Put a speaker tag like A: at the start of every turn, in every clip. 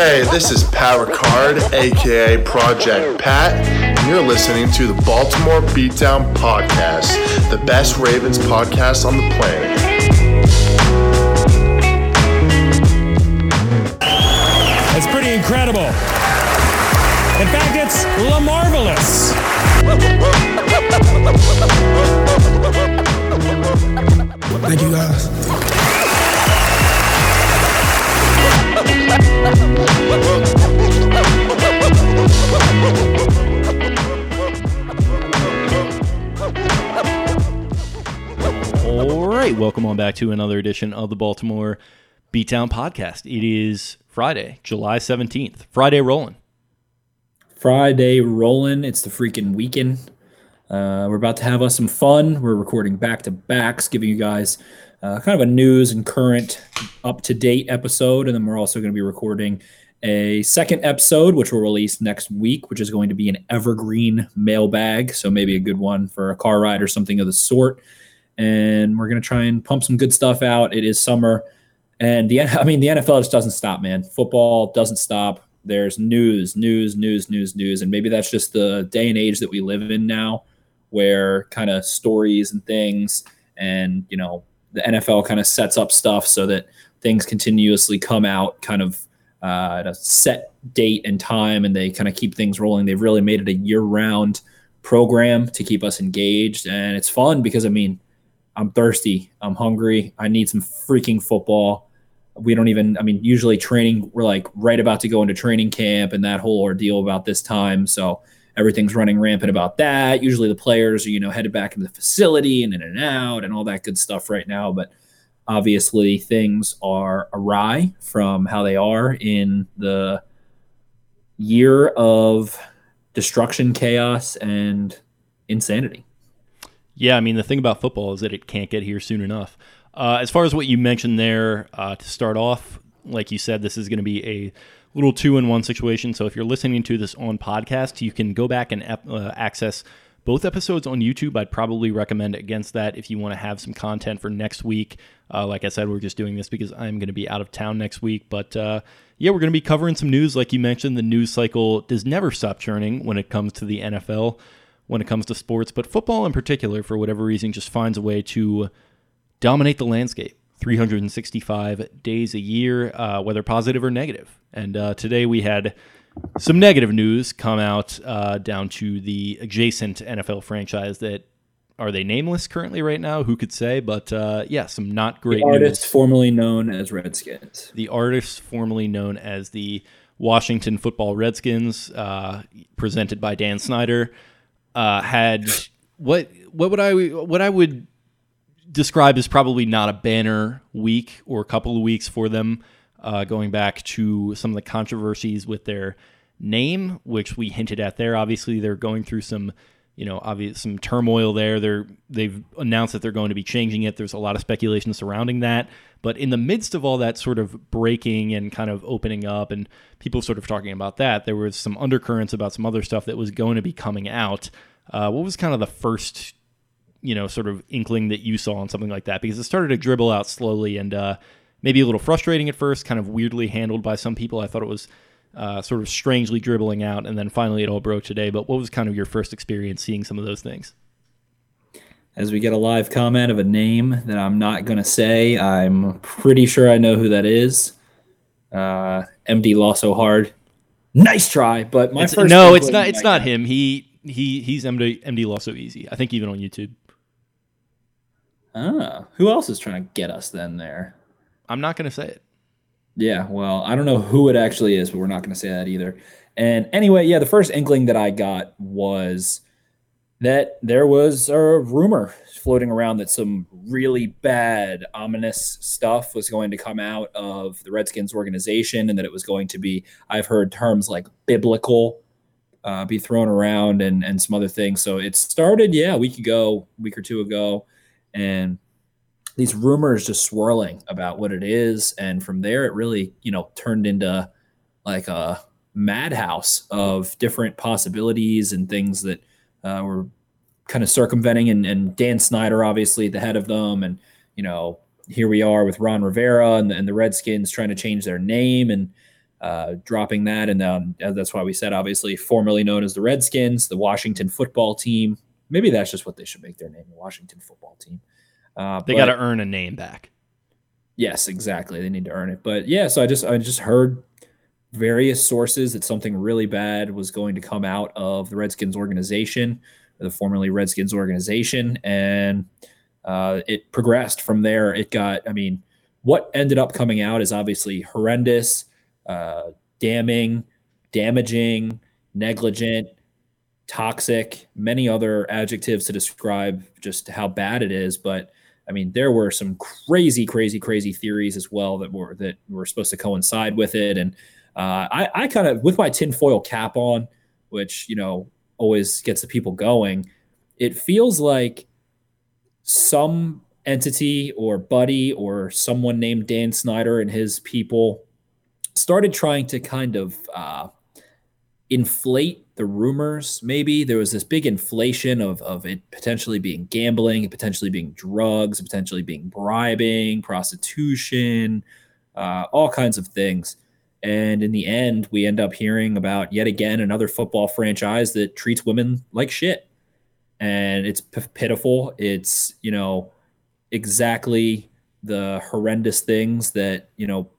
A: Hey, this is Power Card, aka Project Pat, and you're listening to the Baltimore Beatdown Podcast, the best Ravens podcast on the planet.
B: It's pretty incredible. In fact, it's la marvelous.
C: Thank you guys.
D: All right, welcome on back to another edition of the Baltimore Beatdown Podcast. It is Friday, July 17th. Friday rolling.
E: Friday rolling. It's the freaking weekend. Uh, we're about to have us some fun. We're recording back to backs, giving you guys uh, kind of a news and current, up to date episode. And then we're also going to be recording a second episode, which will release next week, which is going to be an evergreen mailbag. So maybe a good one for a car ride or something of the sort. And we're going to try and pump some good stuff out. It is summer. And the I mean the NFL just doesn't stop, man. Football doesn't stop. There's news, news, news, news, news, and maybe that's just the day and age that we live in now, where kind of stories and things, and you know the NFL kind of sets up stuff so that things continuously come out, kind of uh, at a set date and time, and they kind of keep things rolling. They've really made it a year-round program to keep us engaged, and it's fun because I mean, I'm thirsty, I'm hungry, I need some freaking football we don't even i mean usually training we're like right about to go into training camp and that whole ordeal about this time so everything's running rampant about that usually the players are you know headed back into the facility and in and out and all that good stuff right now but obviously things are awry from how they are in the year of destruction chaos and insanity
D: Yeah, I mean, the thing about football is that it can't get here soon enough. Uh, as far as what you mentioned there uh, to start off, like you said, this is going to be a little two in one situation. So if you're listening to this on podcast, you can go back and uh, access both episodes on YouTube. I'd probably recommend against that if you want to have some content for next week. Uh, like I said, we're just doing this because I'm going to be out of town next week. But uh, yeah, we're going to be covering some news. Like you mentioned, the news cycle does never stop churning when it comes to the NFL, when it comes to sports, but football in particular, for whatever reason, just finds a way to dominate the landscape 365 days a year, uh, whether positive or negative. And uh, today we had some negative news come out uh, down to the adjacent NFL franchise that are they nameless currently right now? Who could say? But uh, yeah, some not great
E: the artist
D: news.
E: formerly known as redskins
D: The artists formerly known as the Washington Football Redskins, uh, presented by Dan Snyder, uh, had what what would I what I would describe as probably not a banner week or a couple of weeks for them, uh, going back to some of the controversies with their name, which we hinted at there. Obviously, they're going through some, you know, obvious some turmoil there. They're they've announced that they're going to be changing it. There's a lot of speculation surrounding that. But in the midst of all that sort of breaking and kind of opening up and people sort of talking about that, there was some undercurrents about some other stuff that was going to be coming out. Uh, what was kind of the first you know, sort of inkling that you saw on something like that? Because it started to dribble out slowly and uh, maybe a little frustrating at first, kind of weirdly handled by some people. I thought it was uh, sort of strangely dribbling out, and then finally it all broke today. But what was kind of your first experience seeing some of those things?
E: as we get a live comment of a name that I'm not going to say. I'm pretty sure I know who that is. Uh, MD Law so hard. Nice try, but my
D: It's-
E: first
D: no, it's not. It's not him. He he he's MD MD lost so easy. I think even on YouTube.
E: Ah, who else is trying to get us then there?
D: I'm not gonna say it.
E: Yeah, well, I don't know who it actually is, but we're not going to say that either. And anyway, yeah, the first inkling that I got was that there was a rumor floating around that some really bad, ominous stuff was going to come out of the Redskins organization and that it was going to be, I've heard terms like biblical uh, be thrown around and, and some other things. So it started, yeah, a week ago, a week or two ago. And these rumors just swirling about what it is. And from there, it really, you know, turned into like a madhouse of different possibilities and things that uh, were kind of circumventing. And, and, Dan Snyder, obviously, the head of them. And, you know, here we are with Ron Rivera and the, and the Redskins trying to change their name and uh, dropping that. And then that's why we said, obviously, formerly known as the Redskins, the Washington football team. Maybe that's just what they should make their name, the Washington football team.
D: Uh, they got to earn a name back.
E: Yes, exactly. They need to earn it. But yeah, so I just I just heard various sources that something really bad was going to come out of the Redskins organization, the formerly Redskins organization, and uh, it progressed from there. It got, I mean, what ended up coming out is obviously horrendous, uh, damning, damaging, negligent, toxic, many other adjectives to describe just how bad it is. But I mean, there were some crazy, crazy, crazy theories as well that were that were supposed to coincide with it. And uh, I, I kind of, with my tinfoil cap on, which you know always gets the people going, it feels like some entity or buddy or someone named Dan Snyder and his people started trying to kind of uh, inflate the rumors maybe. There was this big inflation of, of it potentially being gambling potentially being drugs potentially being bribing prostitution uh, all kinds of things. And in the end we end up hearing about yet again another football franchise that treats women like shit. And it's p- pitiful. It's you know exactly the horrendous things that you know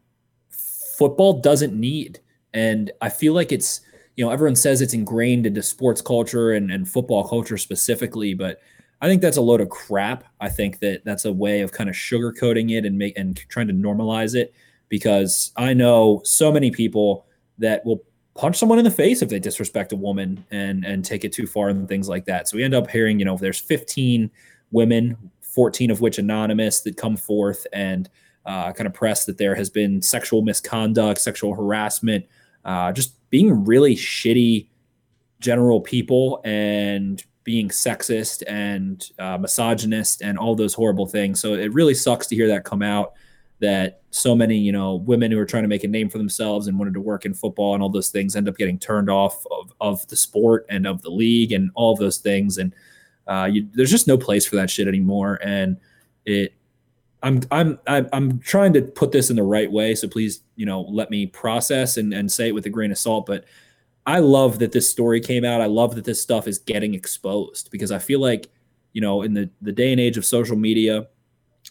E: football doesn't need and i feel like it's you know, everyone says it's ingrained into sports culture and, and football culture specifically, but I think that's a load of crap. I think that that's a way of kind of sugarcoating it and make and trying to normalize it because I know so many people that will punch someone in the face if they disrespect a woman and and take it too far and things like that. So we end up hearing, you know, if there's 15 women, 14 of which anonymous that come forth and uh, kind of press that there has been sexual misconduct, sexual harassment, uh, just being really shitty general people and being sexist and uh, misogynist and all those horrible things. So it really sucks to hear that come out that so many, you know, women who are trying to make a name for themselves and wanted to work in football and all those things end up getting turned off of, of the sport and of the league and all of those things. And uh, you, there's just no place for that shit anymore. And it I'm I'm I'm trying to put this in the right way. So please, you know, let me process and, and say it with a grain of salt. But I love that this story came out. I love that this stuff is getting exposed because I feel like, you know, in the the day and age of social media,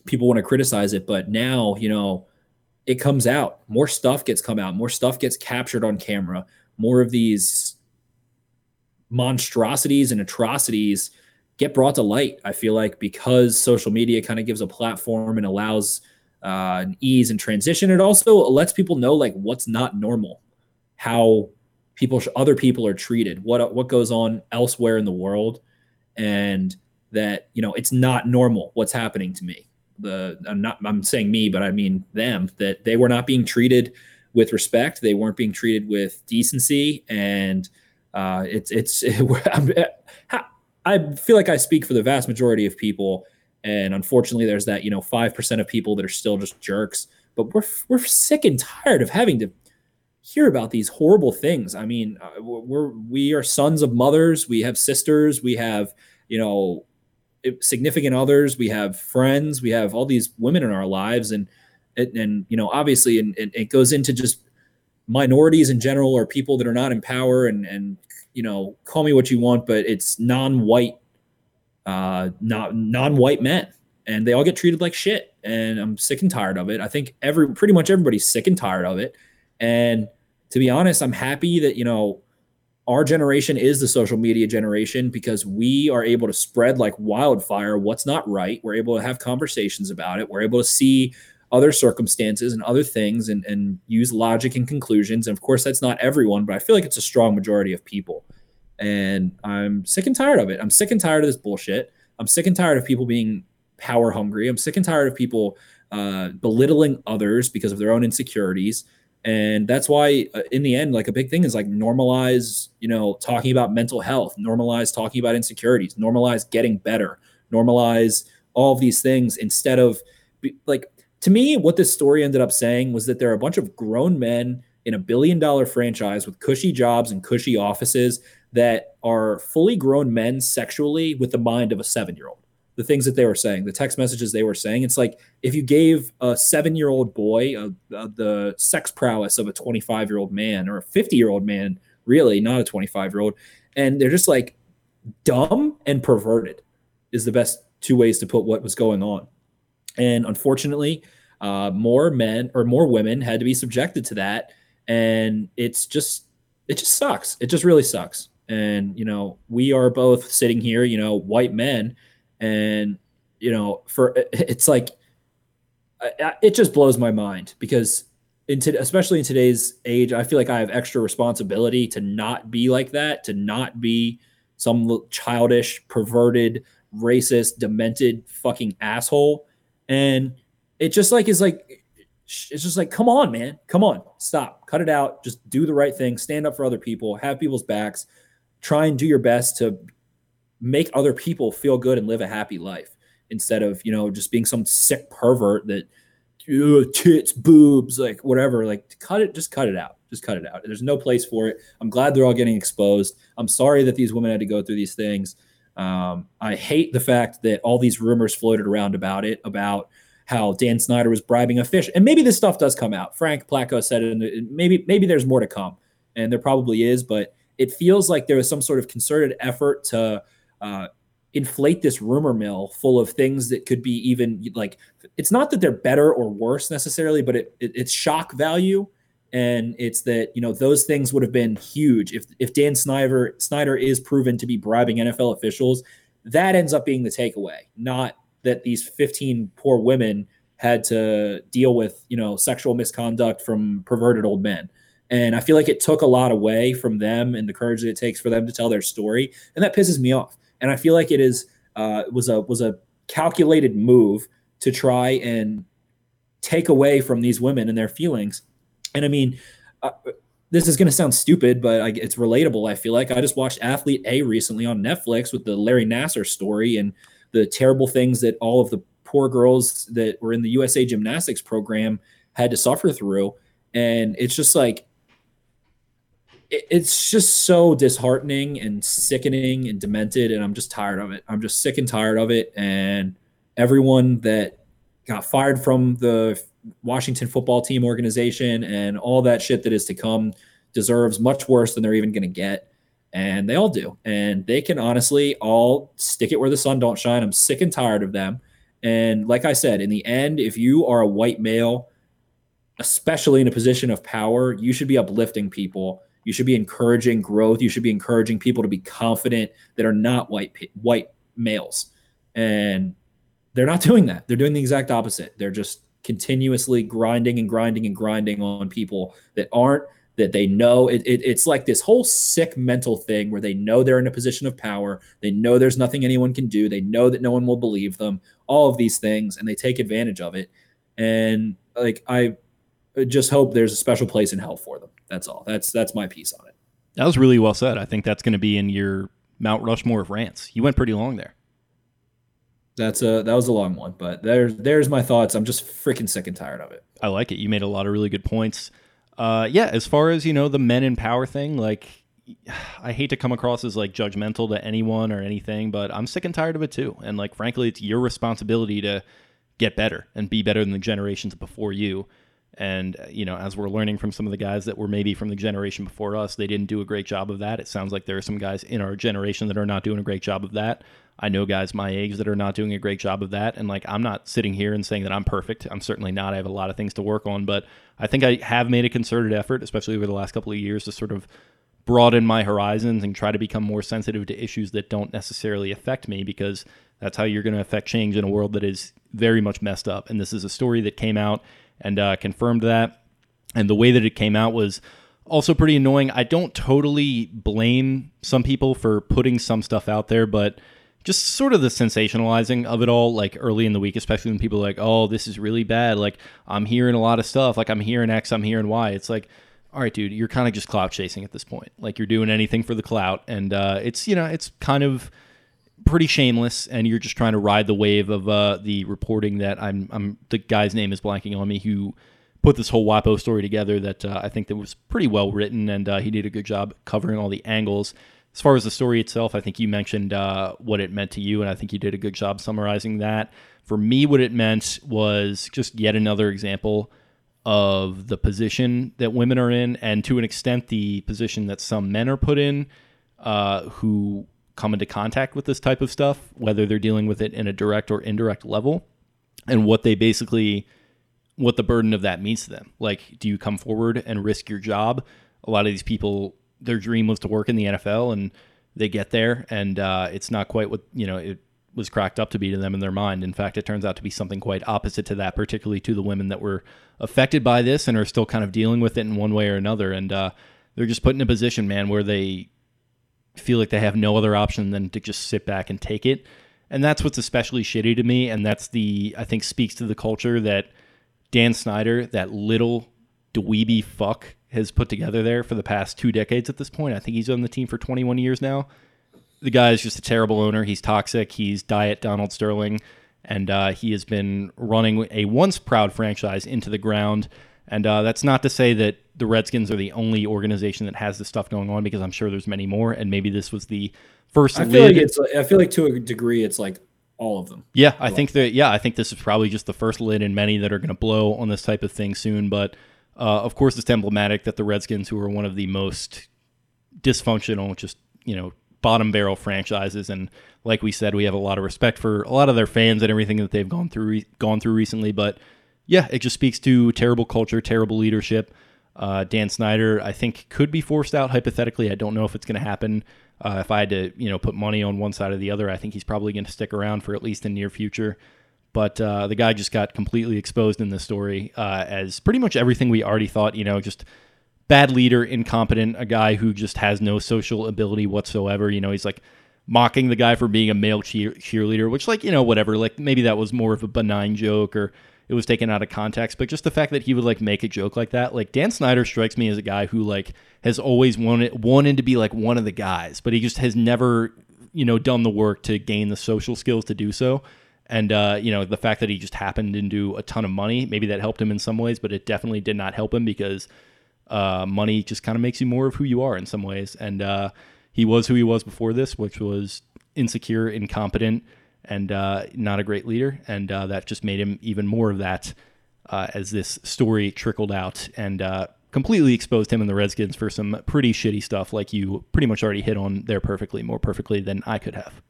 E: people want to criticize it, but now, you know, it comes out. More stuff gets come out. More stuff gets captured on camera. More of these monstrosities and atrocities get brought to light. I feel like because social media kind of gives a platform and allows uh, an ease and transition, it also lets people know like what's not normal, how people, other people are treated, what what goes on elsewhere in the world, and that you know it's not normal what's happening to me. The I'm not I'm saying me, but I mean them that they were not being treated with respect. They weren't being treated with decency, and uh, it's it's. It, I feel like I speak for the vast majority of people, and unfortunately, there's that you know five percent of people that are still just jerks. But we're we're sick and tired of having to hear about these horrible things. I mean, uh, we're we are sons of mothers. We have sisters. We have you know significant others. We have friends. We have all these women in our lives, and and, and you know obviously, and, and it goes into just minorities in general or people that are not in power and and you know, call me what you want, but it's non-white, uh, not non-white men, and they all get treated like shit. And I'm sick and tired of it. I think every pretty much everybody's sick and tired of it. And to be honest, I'm happy that you know our generation is the social media generation because we are able to spread like wildfire what's not right. We're able to have conversations about it. We're able to see other circumstances and other things and, and use logic and conclusions. And of course, that's not everyone, but I feel like it's a strong majority of people. And I'm sick and tired of it. I'm sick and tired of this bullshit. I'm sick and tired of people being power hungry. I'm sick and tired of people uh, belittling others because of their own insecurities and that's why uh, in the end like a big thing is like normalize you know talking about mental health normalize talking about insecurities normalize getting better normalize all of these things instead of like to me what this story ended up saying was that there are a bunch of grown men in a billion dollar franchise with cushy jobs and cushy offices that are fully grown men sexually with the mind of a seven year old the things that they were saying, the text messages they were saying. It's like if you gave a seven year old boy uh, uh, the sex prowess of a 25 year old man or a 50 year old man, really, not a 25 year old, and they're just like dumb and perverted, is the best two ways to put what was going on. And unfortunately, uh, more men or more women had to be subjected to that. And it's just, it just sucks. It just really sucks. And, you know, we are both sitting here, you know, white men and you know for it's like it just blows my mind because into especially in today's age i feel like i have extra responsibility to not be like that to not be some childish perverted racist demented fucking asshole and it just like is like it's just like come on man. Come on. Stop. Cut it out. Just do the right thing. Stand up for other people. Have people's backs. Try and do your best to make other people feel good and live a happy life instead of you know just being some sick pervert that tits boobs like whatever. Like cut it just cut it out. Just cut it out. There's no place for it. I'm glad they're all getting exposed. I'm sorry that these women had to go through these things um, i hate the fact that all these rumors floated around about it about how dan snyder was bribing a fish. And maybe this stuff does come out. Frank placco said it and maybe maybe there's more to come. And there probably is but it feels like there was some sort of concerted effort to uh, inflate this rumor mill full of things that could be even like it's not that they're better or worse necessarily but it, it, it's shock value and it's that you know those things would have been huge. If if Dan Snyder Snyder is proven to be bribing NFL officials that ends up being the takeaway. Not that these 15 poor women had to deal with you know sexual misconduct from perverted old men. And I feel like it took a lot away from them and the courage that it takes for them to tell their story. And that pisses me off. And I feel like it is uh, was a was a calculated move to try and take away from these women and their feelings. And I mean, uh, this is going to sound stupid, but I, it's relatable. I feel like I just watched Athlete A recently on Netflix with the Larry Nassar story and the terrible things that all of the poor girls that were in the USA Gymnastics program had to suffer through. And it's just like it's just so disheartening and sickening and demented and i'm just tired of it i'm just sick and tired of it and everyone that got fired from the washington football team organization and all that shit that is to come deserves much worse than they're even going to get and they all do and they can honestly all stick it where the sun don't shine i'm sick and tired of them and like i said in the end if you are a white male especially in a position of power you should be uplifting people you should be encouraging growth. You should be encouraging people to be confident that are not white white males, and they're not doing that. They're doing the exact opposite. They're just continuously grinding and grinding and grinding on people that aren't that they know it, it, it's like this whole sick mental thing where they know they're in a position of power they know there's nothing anyone can do they know that no one will believe them all of these things and they take advantage of it and like i just hope there's a special place in hell for them that's all. That's that's my piece on it.
D: That was really well said. I think that's going to be in your Mount Rushmore of rants. You went pretty long there.
E: That's a that was a long one, but there's there's my thoughts. I'm just freaking sick and tired of it.
D: I like it. You made a lot of really good points. Uh, yeah, as far as you know, the men in power thing, like I hate to come across as like judgmental to anyone or anything, but I'm sick and tired of it too. And like frankly, it's your responsibility to get better and be better than the generations before you. And, uh, you know, as we're learning from some of the guys that were maybe from the generation before us, they didn't do a great job of that. It sounds like there are some guys in our generation that are not doing a great job of that. I know guys my age that are not doing a great job of that. And, like, I'm not sitting here and saying that I'm perfect. I'm certainly not. I have a lot of things to work on. But I think I have made a concerted effort, especially over the last couple of years, to sort of broaden my horizons and try to become more sensitive to issues that don't necessarily affect me because that's how you're going to affect change in a world that is very much messed up. And this is a story that came out and uh, confirmed that. And the way that it came out was also pretty annoying. I don't totally blame some people for putting some stuff out there, but just sort of the sensationalizing of it all, like early in the week, especially when people are like, oh, this is really bad. Like, I'm hearing a lot of stuff. Like, I'm hearing X, I'm hearing Y. It's like, all right, dude, you're kind of just clout chasing at this point. Like, you're doing anything for the clout. And uh, it's, you know, it's kind of pretty shameless. And you're just trying to ride the wave of uh, the reporting that I'm, I'm, the guy's name is blanking on me who put this whole WAPO story together that uh, I think that was pretty well written. And uh, he did a good job covering all the angles as far as the story itself, I think you mentioned uh, what it meant to you, and I think you did a good job summarizing that. For me, what it meant was just yet another example of the position that women are in, and to an extent, the position that some men are put in uh, who come into contact with this type of stuff, whether they're dealing with it in a direct or indirect level, and what they basically, what the burden of that means to them. Like, do you come forward and risk your job? A lot of these people their dream was to work in the NFL, and they get there, and uh, it's not quite what you know it was cracked up to be to them in their mind. In fact, it turns out to be something quite opposite to that, particularly to the women that were affected by this and are still kind of dealing with it in one way or another. And uh, they're just put in a position, man, where they feel like they have no other option than to just sit back and take it. And that's what's especially shitty to me. And that's the, I think, speaks to the culture that Dan Snyder, that little dweeby fuck, has put together there for the past two decades at this point. I think he's on the team for 21 years now. The guy is just a terrible owner. He's toxic. He's diet Donald Sterling, and uh, he has been running a once proud franchise into the ground. And uh, that's not to say that the Redskins are the only organization that has this stuff going on, because I'm sure there's many more. And maybe this was the first.
E: I feel lid. like it's. I feel like to a degree, it's like all of them.
D: Yeah, I, I think that. Yeah, I think this is probably just the first lid in many that are going to blow on this type of thing soon. But uh, of course, it's emblematic that the Redskins, who are one of the most dysfunctional, just you know, bottom barrel franchises, and like we said, we have a lot of respect for a lot of their fans and everything that they've gone through gone through recently. But yeah, it just speaks to terrible culture, terrible leadership. Uh, Dan Snyder, I think, could be forced out hypothetically. I don't know if it's going to happen. Uh, if I had to, you know, put money on one side or the other, I think he's probably going to stick around for at least the near future. But uh, the guy just got completely exposed in this story uh, as pretty much everything we already thought. You know, just bad leader, incompetent, a guy who just has no social ability whatsoever. You know, he's like mocking the guy for being a male cheer- cheerleader, which, like, you know, whatever. Like, maybe that was more of a benign joke or it was taken out of context. But just the fact that he would like make a joke like that, like Dan Snyder strikes me as a guy who like has always wanted wanted to be like one of the guys, but he just has never, you know, done the work to gain the social skills to do so. And uh, you know the fact that he just happened into a ton of money, maybe that helped him in some ways, but it definitely did not help him because uh, money just kind of makes you more of who you are in some ways. And uh, he was who he was before this, which was insecure, incompetent, and uh, not a great leader. And uh, that just made him even more of that uh, as this story trickled out and completely exposed him and the Redskins for some pretty shitty stuff, like you pretty much already hit on there perfectly, more perfectly than I could have.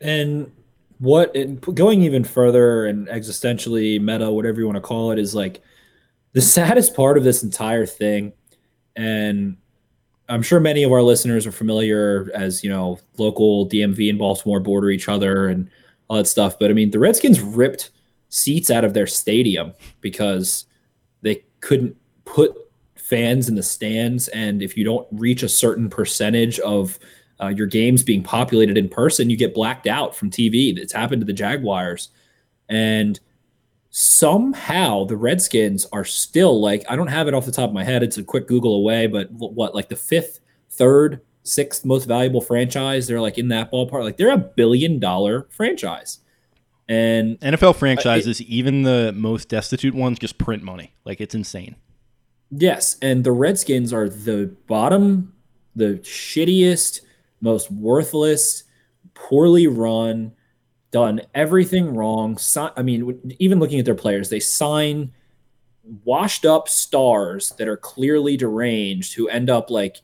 E: And what going even further and existentially meta whatever you want to call it is like the saddest part of this entire thing and i'm sure many of our listeners are familiar as you know local dmv and baltimore border each other and all that stuff but i mean the redskins ripped seats out of their stadium because they couldn't put fans in the stands and if you don't reach a certain percentage of uh, your games being populated in person, you get blacked out from TV. It's happened to the Jaguars. And somehow the Redskins are still like, I don't have it off the top of my head. It's a quick Google away, but what, like the fifth, third, sixth most valuable franchise? They're like in that ballpark. Like they're a billion dollar franchise. And
D: NFL franchises, it, even the most destitute ones, just print money. Like it's insane.
E: Yes. And the Redskins are the bottom, the shittiest most worthless, poorly run, done everything wrong. I mean, even looking at their players, they sign washed up stars that are clearly deranged who end up like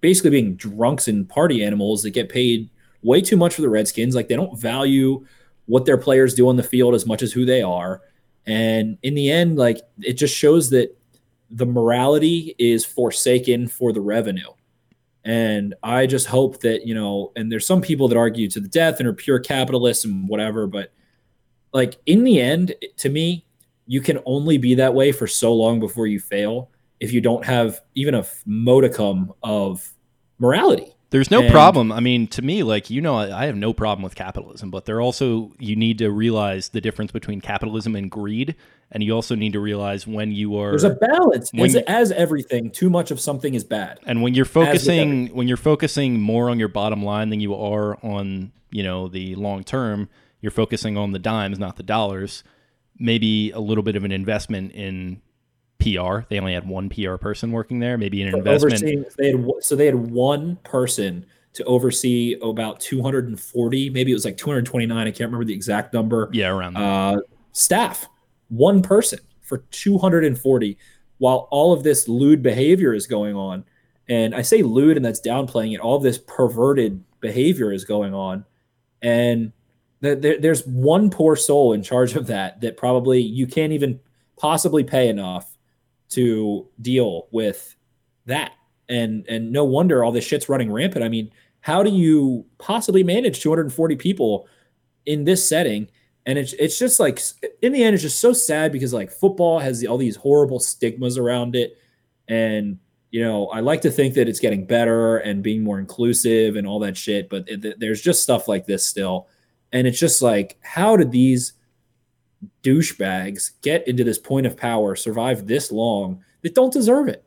E: basically being drunks and party animals that get paid way too much for the Redskins. Like they don't value what their players do on the field as much as who they are. And in the end, like it just shows that the morality is forsaken for the revenue. And I just hope that, you know, and there's some people that argue to the death and are pure capitalists and whatever, but like in the end, to me, you can only be that way for so long before you fail if you don't have even a modicum of morality.
D: There's no and, problem. I mean, to me, like, you know, I have no problem with capitalism, but there also, you need to realize the difference between capitalism and greed. And you also need to realize when you are.
E: There's a balance. As, as everything, too much of something is bad.
D: And when you're focusing, when you're focusing more on your bottom line than you are on, you know, the long term, you're focusing on the dimes, not the dollars. Maybe a little bit of an investment in PR. They only had one PR person working there. Maybe an investment.
E: They had, so they had one person to oversee about 240, maybe it was like 229. I can't remember the exact number.
D: Yeah, around
E: uh, staff. One person for 240, while all of this lewd behavior is going on. And I say lewd, and that's downplaying it. All of this perverted behavior is going on, and there, there's one poor soul in charge of that that probably you can't even possibly pay enough to deal with that. And and no wonder all this shit's running rampant. I mean, how do you possibly manage 240 people in this setting? And it's it's just like in the end, it's just so sad because like football has all these horrible stigmas around it, and you know I like to think that it's getting better and being more inclusive and all that shit, but it, there's just stuff like this still, and it's just like how did these douchebags get into this point of power, survive this long, that don't deserve it.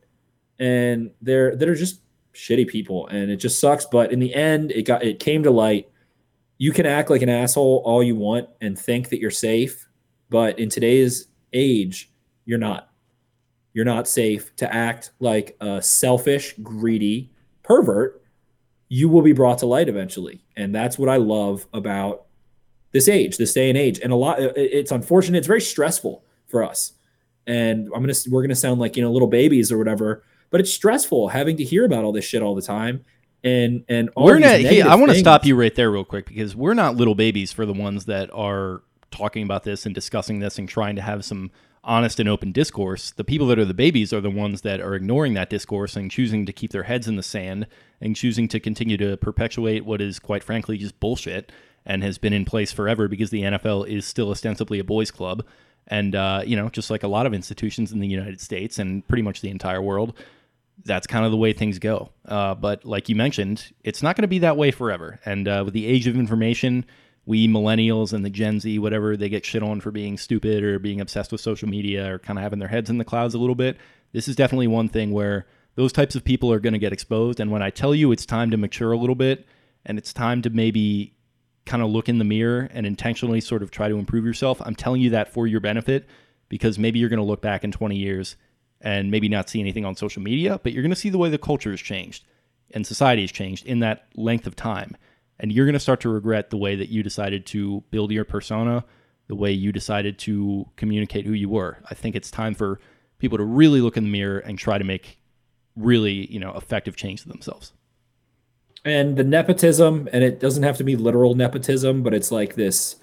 E: And they're that are just shitty people. And it just sucks. But in the end, it got it came to light. You can act like an asshole all you want and think that you're safe, but in today's age, you're not. You're not safe to act like a selfish, greedy pervert. You will be brought to light eventually. And that's what I love about this age, this day and age. And a lot, it's unfortunate. It's very stressful for us. And I'm gonna, we're gonna sound like you know little babies or whatever, but it's stressful having to hear about all this shit all the time. And and
D: we're not. Hey, I want to stop you right there real quick because we're not little babies for the ones that are talking about this and discussing this and trying to have some honest and open discourse. The people that are the babies are the ones that are ignoring that discourse and choosing to keep their heads in the sand and choosing to continue to perpetuate what is quite frankly just bullshit and has been in place forever because the NFL is still ostensibly a boys' club. And, uh, you know, just like a lot of institutions in the United States and pretty much the entire world, that's kind of the way things go. Uh, but like you mentioned, it's not going to be that way forever. And uh, with the age of information, we millennials and the Gen Z, whatever, they get shit on for being stupid or being obsessed with social media or kind of having their heads in the clouds a little bit. This is definitely one thing where those types of people are going to get exposed. And when I tell you it's time to mature a little bit and it's time to maybe kind of look in the mirror and intentionally sort of try to improve yourself. I'm telling you that for your benefit because maybe you're going to look back in 20 years and maybe not see anything on social media, but you're going to see the way the culture has changed and society has changed in that length of time. And you're going to start to regret the way that you decided to build your persona, the way you decided to communicate who you were. I think it's time for people to really look in the mirror and try to make really, you know, effective change to themselves
E: and the nepotism and it doesn't have to be literal nepotism but it's like this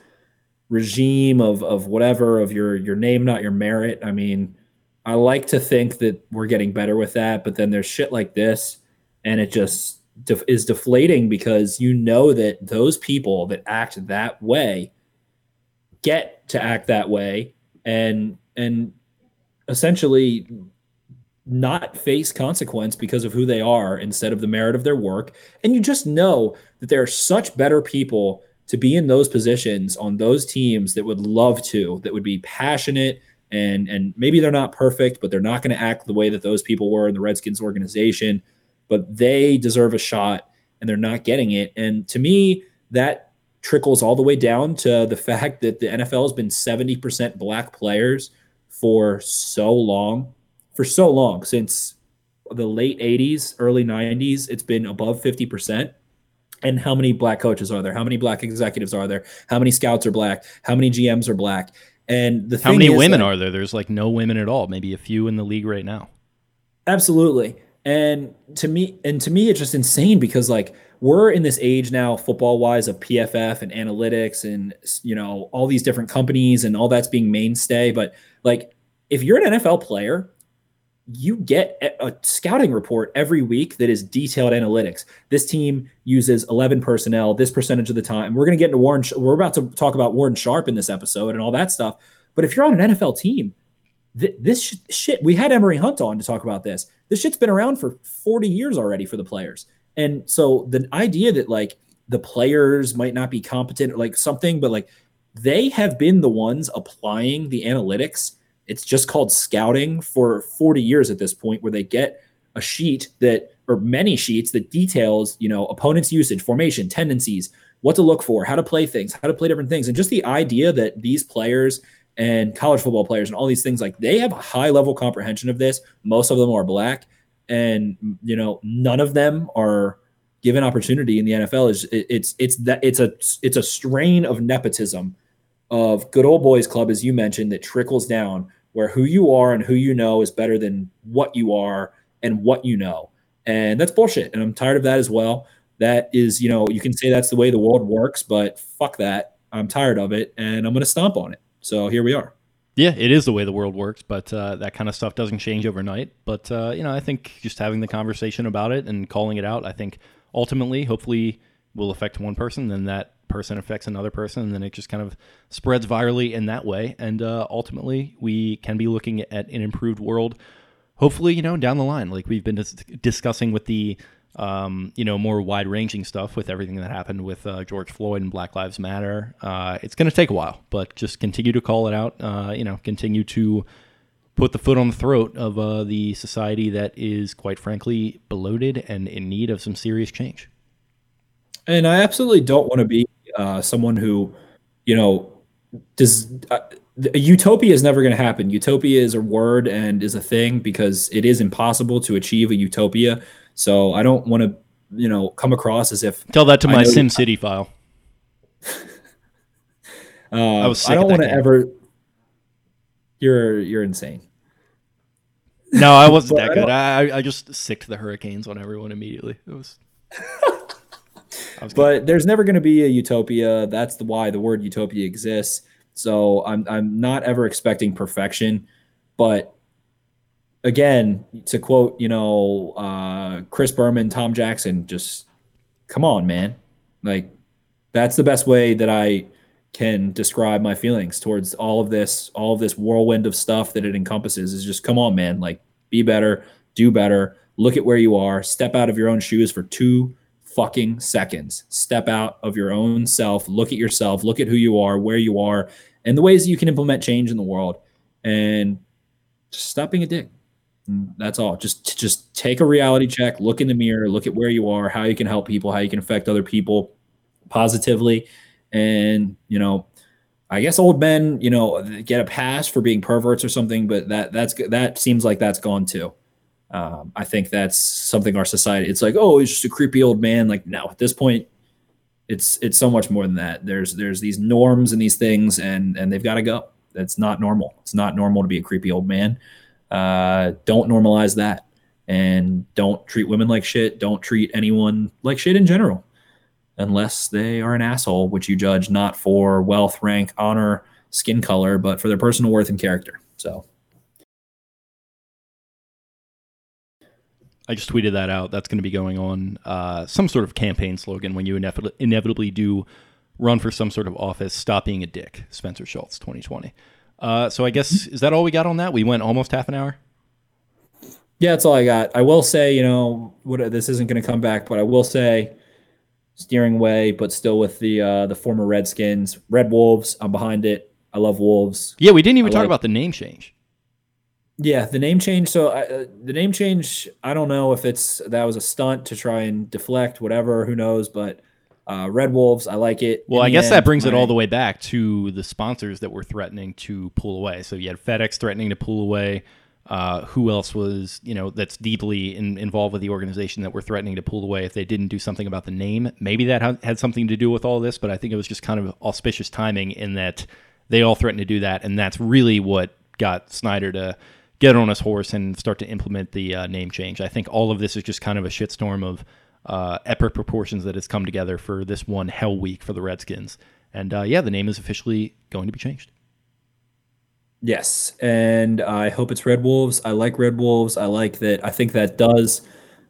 E: regime of of whatever of your your name not your merit i mean i like to think that we're getting better with that but then there's shit like this and it just def- is deflating because you know that those people that act that way get to act that way and and essentially not face consequence because of who they are instead of the merit of their work. And you just know that there are such better people to be in those positions on those teams that would love to, that would be passionate and and maybe they're not perfect, but they're not going to act the way that those people were in the Redskins organization, but they deserve a shot and they're not getting it. And to me, that trickles all the way down to the fact that the NFL has been 70% black players for so long for so long since the late 80s, early 90s, it's been above 50%. And how many black coaches are there? How many black executives are there? How many scouts are black? How many GMs are black? And the
D: how many women are there? There's like no women at all. Maybe a few in the league right now.
E: Absolutely. And to me, and to me, it's just insane because like we're in this age now, football wise, of PFF and analytics and you know all these different companies and all that's being mainstay. But like, if you're an NFL player you get a, scouting report every week that is detailed analytics. This team uses 11 personnel this percentage of the time. We're going to get into Warren. We're about to talk about Warren Sharp in this episode and all that stuff. But if you're on an NFL team, th- this sh- shit, we had Emory Hunt on to talk about this. This shit's been around for 40 years already for the players. And so the idea that like the players might not be competent or like something, but like they have been the ones applying the analytics. It's just called scouting for 40 years at this point, where they get a sheet that, or many sheets that details, you know, opponent's usage, formation, tendencies, what to look for, how to play things, how to play different things. And just the idea that these players and college football players and all these things, like they have a high level comprehension of this. Most of them are black. And, you know, none of them are given opportunity in the NFL is it's it's that it's a it's a strain of nepotism of good old boys club as you mentioned that trickles down where who you are and who you know is better than what you are and what you know. And that's bullshit and I'm tired of that as well. That is, you know, you can say that's the way the world works, but fuck that. I'm tired of it and I'm going to stomp on it. So here we are.
D: Yeah, it is the way the world works, but uh, that kind of stuff doesn't change overnight. But uh, you know, I think just having the conversation about it and calling it out, I think ultimately, hopefully, will affect one person, then that person affects another person, and then it just kind of spreads virally in that way. And uh, ultimately, we can be looking at an improved world. Hopefully, you know, down the line, like we've been dis- discussing with the um, you know, more wide ranging stuff with everything that happened with uh, George Floyd and Black Lives Matter. Uh, it's going to take a while, but just continue to call it out. Uh, you know, continue to put the foot on the throat of uh, the society that is, quite frankly, bloated and in need of some serious change.
E: And I absolutely don't want to be uh, someone who, you know, does. Uh, utopia is never going to happen. Utopia is a word and is a thing because it is impossible to achieve a utopia. So I don't want to, you know, come across as if
D: tell that to my Sim City file.
E: uh, I was. I don't want to ever you're you're insane.
D: No, I wasn't that good. I I just sicked the hurricanes on everyone immediately. It was.
E: but there's never going to be a utopia. That's the why the word utopia exists. So I'm I'm not ever expecting perfection, but again, to quote, you know, uh, Chris Berman, Tom Jackson, just come on, man. Like that's the best way that I can describe my feelings towards all of this, all of this whirlwind of stuff that it encompasses is just come on, man, like be better, do better, look at where you are, step out of your own shoes for two fucking seconds. Step out of your own self, look at yourself, look at who you are, where you are, and the ways that you can implement change in the world. And just stop being a dick. That's all. Just just take a reality check, look in the mirror, look at where you are, how you can help people, how you can affect other people positively and you know I guess old men, you know, get a pass for being perverts or something, but that that's that seems like that's gone too. Um, I think that's something our society. It's like, oh, he's just a creepy old man. Like, no, at this point, it's it's so much more than that. There's there's these norms and these things, and and they've got to go. That's not normal. It's not normal to be a creepy old man. Uh, don't normalize that, and don't treat women like shit. Don't treat anyone like shit in general unless they are an asshole, which you judge not for wealth, rank, honor, skin color, but for their personal worth and character. So.
D: I just tweeted that out. That's going to be going on uh, some sort of campaign slogan when you inevitably, inevitably do run for some sort of office. Stop being a dick, Spencer Schultz, 2020. Uh, so I guess is that all we got on that? We went almost half an hour.
E: Yeah, that's all I got. I will say, you know, what this isn't going to come back, but I will say steering way, but still with the uh, the former Redskins, Red Wolves. I'm behind it. I love Wolves.
D: Yeah, we didn't even I talk like, about the name change.
E: Yeah, the name change. So uh, the name change. I don't know if it's that was a stunt to try and deflect, whatever. Who knows? But uh, Red Wolves, I like it.
D: Well, I guess end, that brings it all the way back to the sponsors that were threatening to pull away. So you had FedEx threatening to pull away. Uh, who else was you know that's deeply in, involved with the organization that were threatening to pull away if they didn't do something about the name maybe that ha- had something to do with all this but i think it was just kind of auspicious timing in that they all threatened to do that and that's really what got snyder to get on his horse and start to implement the uh, name change i think all of this is just kind of a shitstorm of uh, epic proportions that has come together for this one hell week for the redskins and uh, yeah the name is officially going to be changed
E: Yes, and I hope it's Red Wolves. I like Red Wolves. I like that. I think that does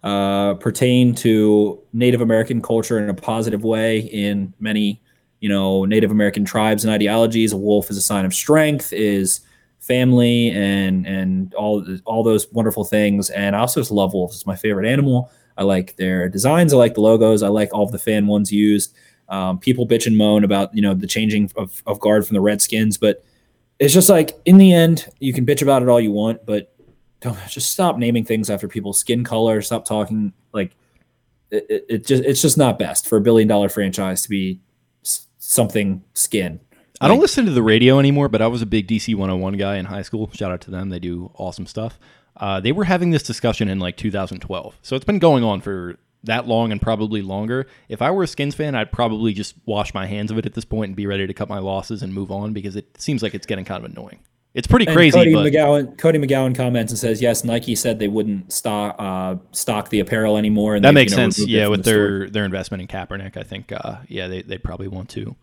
E: uh, pertain to Native American culture in a positive way in many, you know, Native American tribes and ideologies. A wolf is a sign of strength, is family, and and all all those wonderful things. And I also just love wolves. It's my favorite animal. I like their designs. I like the logos. I like all the fan ones used. Um, people bitch and moan about you know the changing of, of guard from the Redskins, but it's just like in the end, you can bitch about it all you want, but don't just stop naming things after people's skin color. Stop talking like it, it, it just it's just not best for a billion dollar franchise to be something skin.
D: I don't listen to the radio anymore, but I was a big DC 101 guy in high school. Shout out to them. They do awesome stuff. Uh, they were having this discussion in like 2012. So it's been going on for that long and probably longer. If I were a Skins fan, I'd probably just wash my hands of it at this point and be ready to cut my losses and move on because it seems like it's getting kind of annoying. It's pretty
E: And
D: crazy,
E: Cody
D: but
E: McGowan Cody McGowan comments and says, "Yes, Nike said they wouldn't stock uh, stock the apparel anymore." And
D: that makes
E: you know,
D: sense. Yeah, with
E: the store.
D: their their investment in Kaepernick, I think uh, yeah, they they probably want to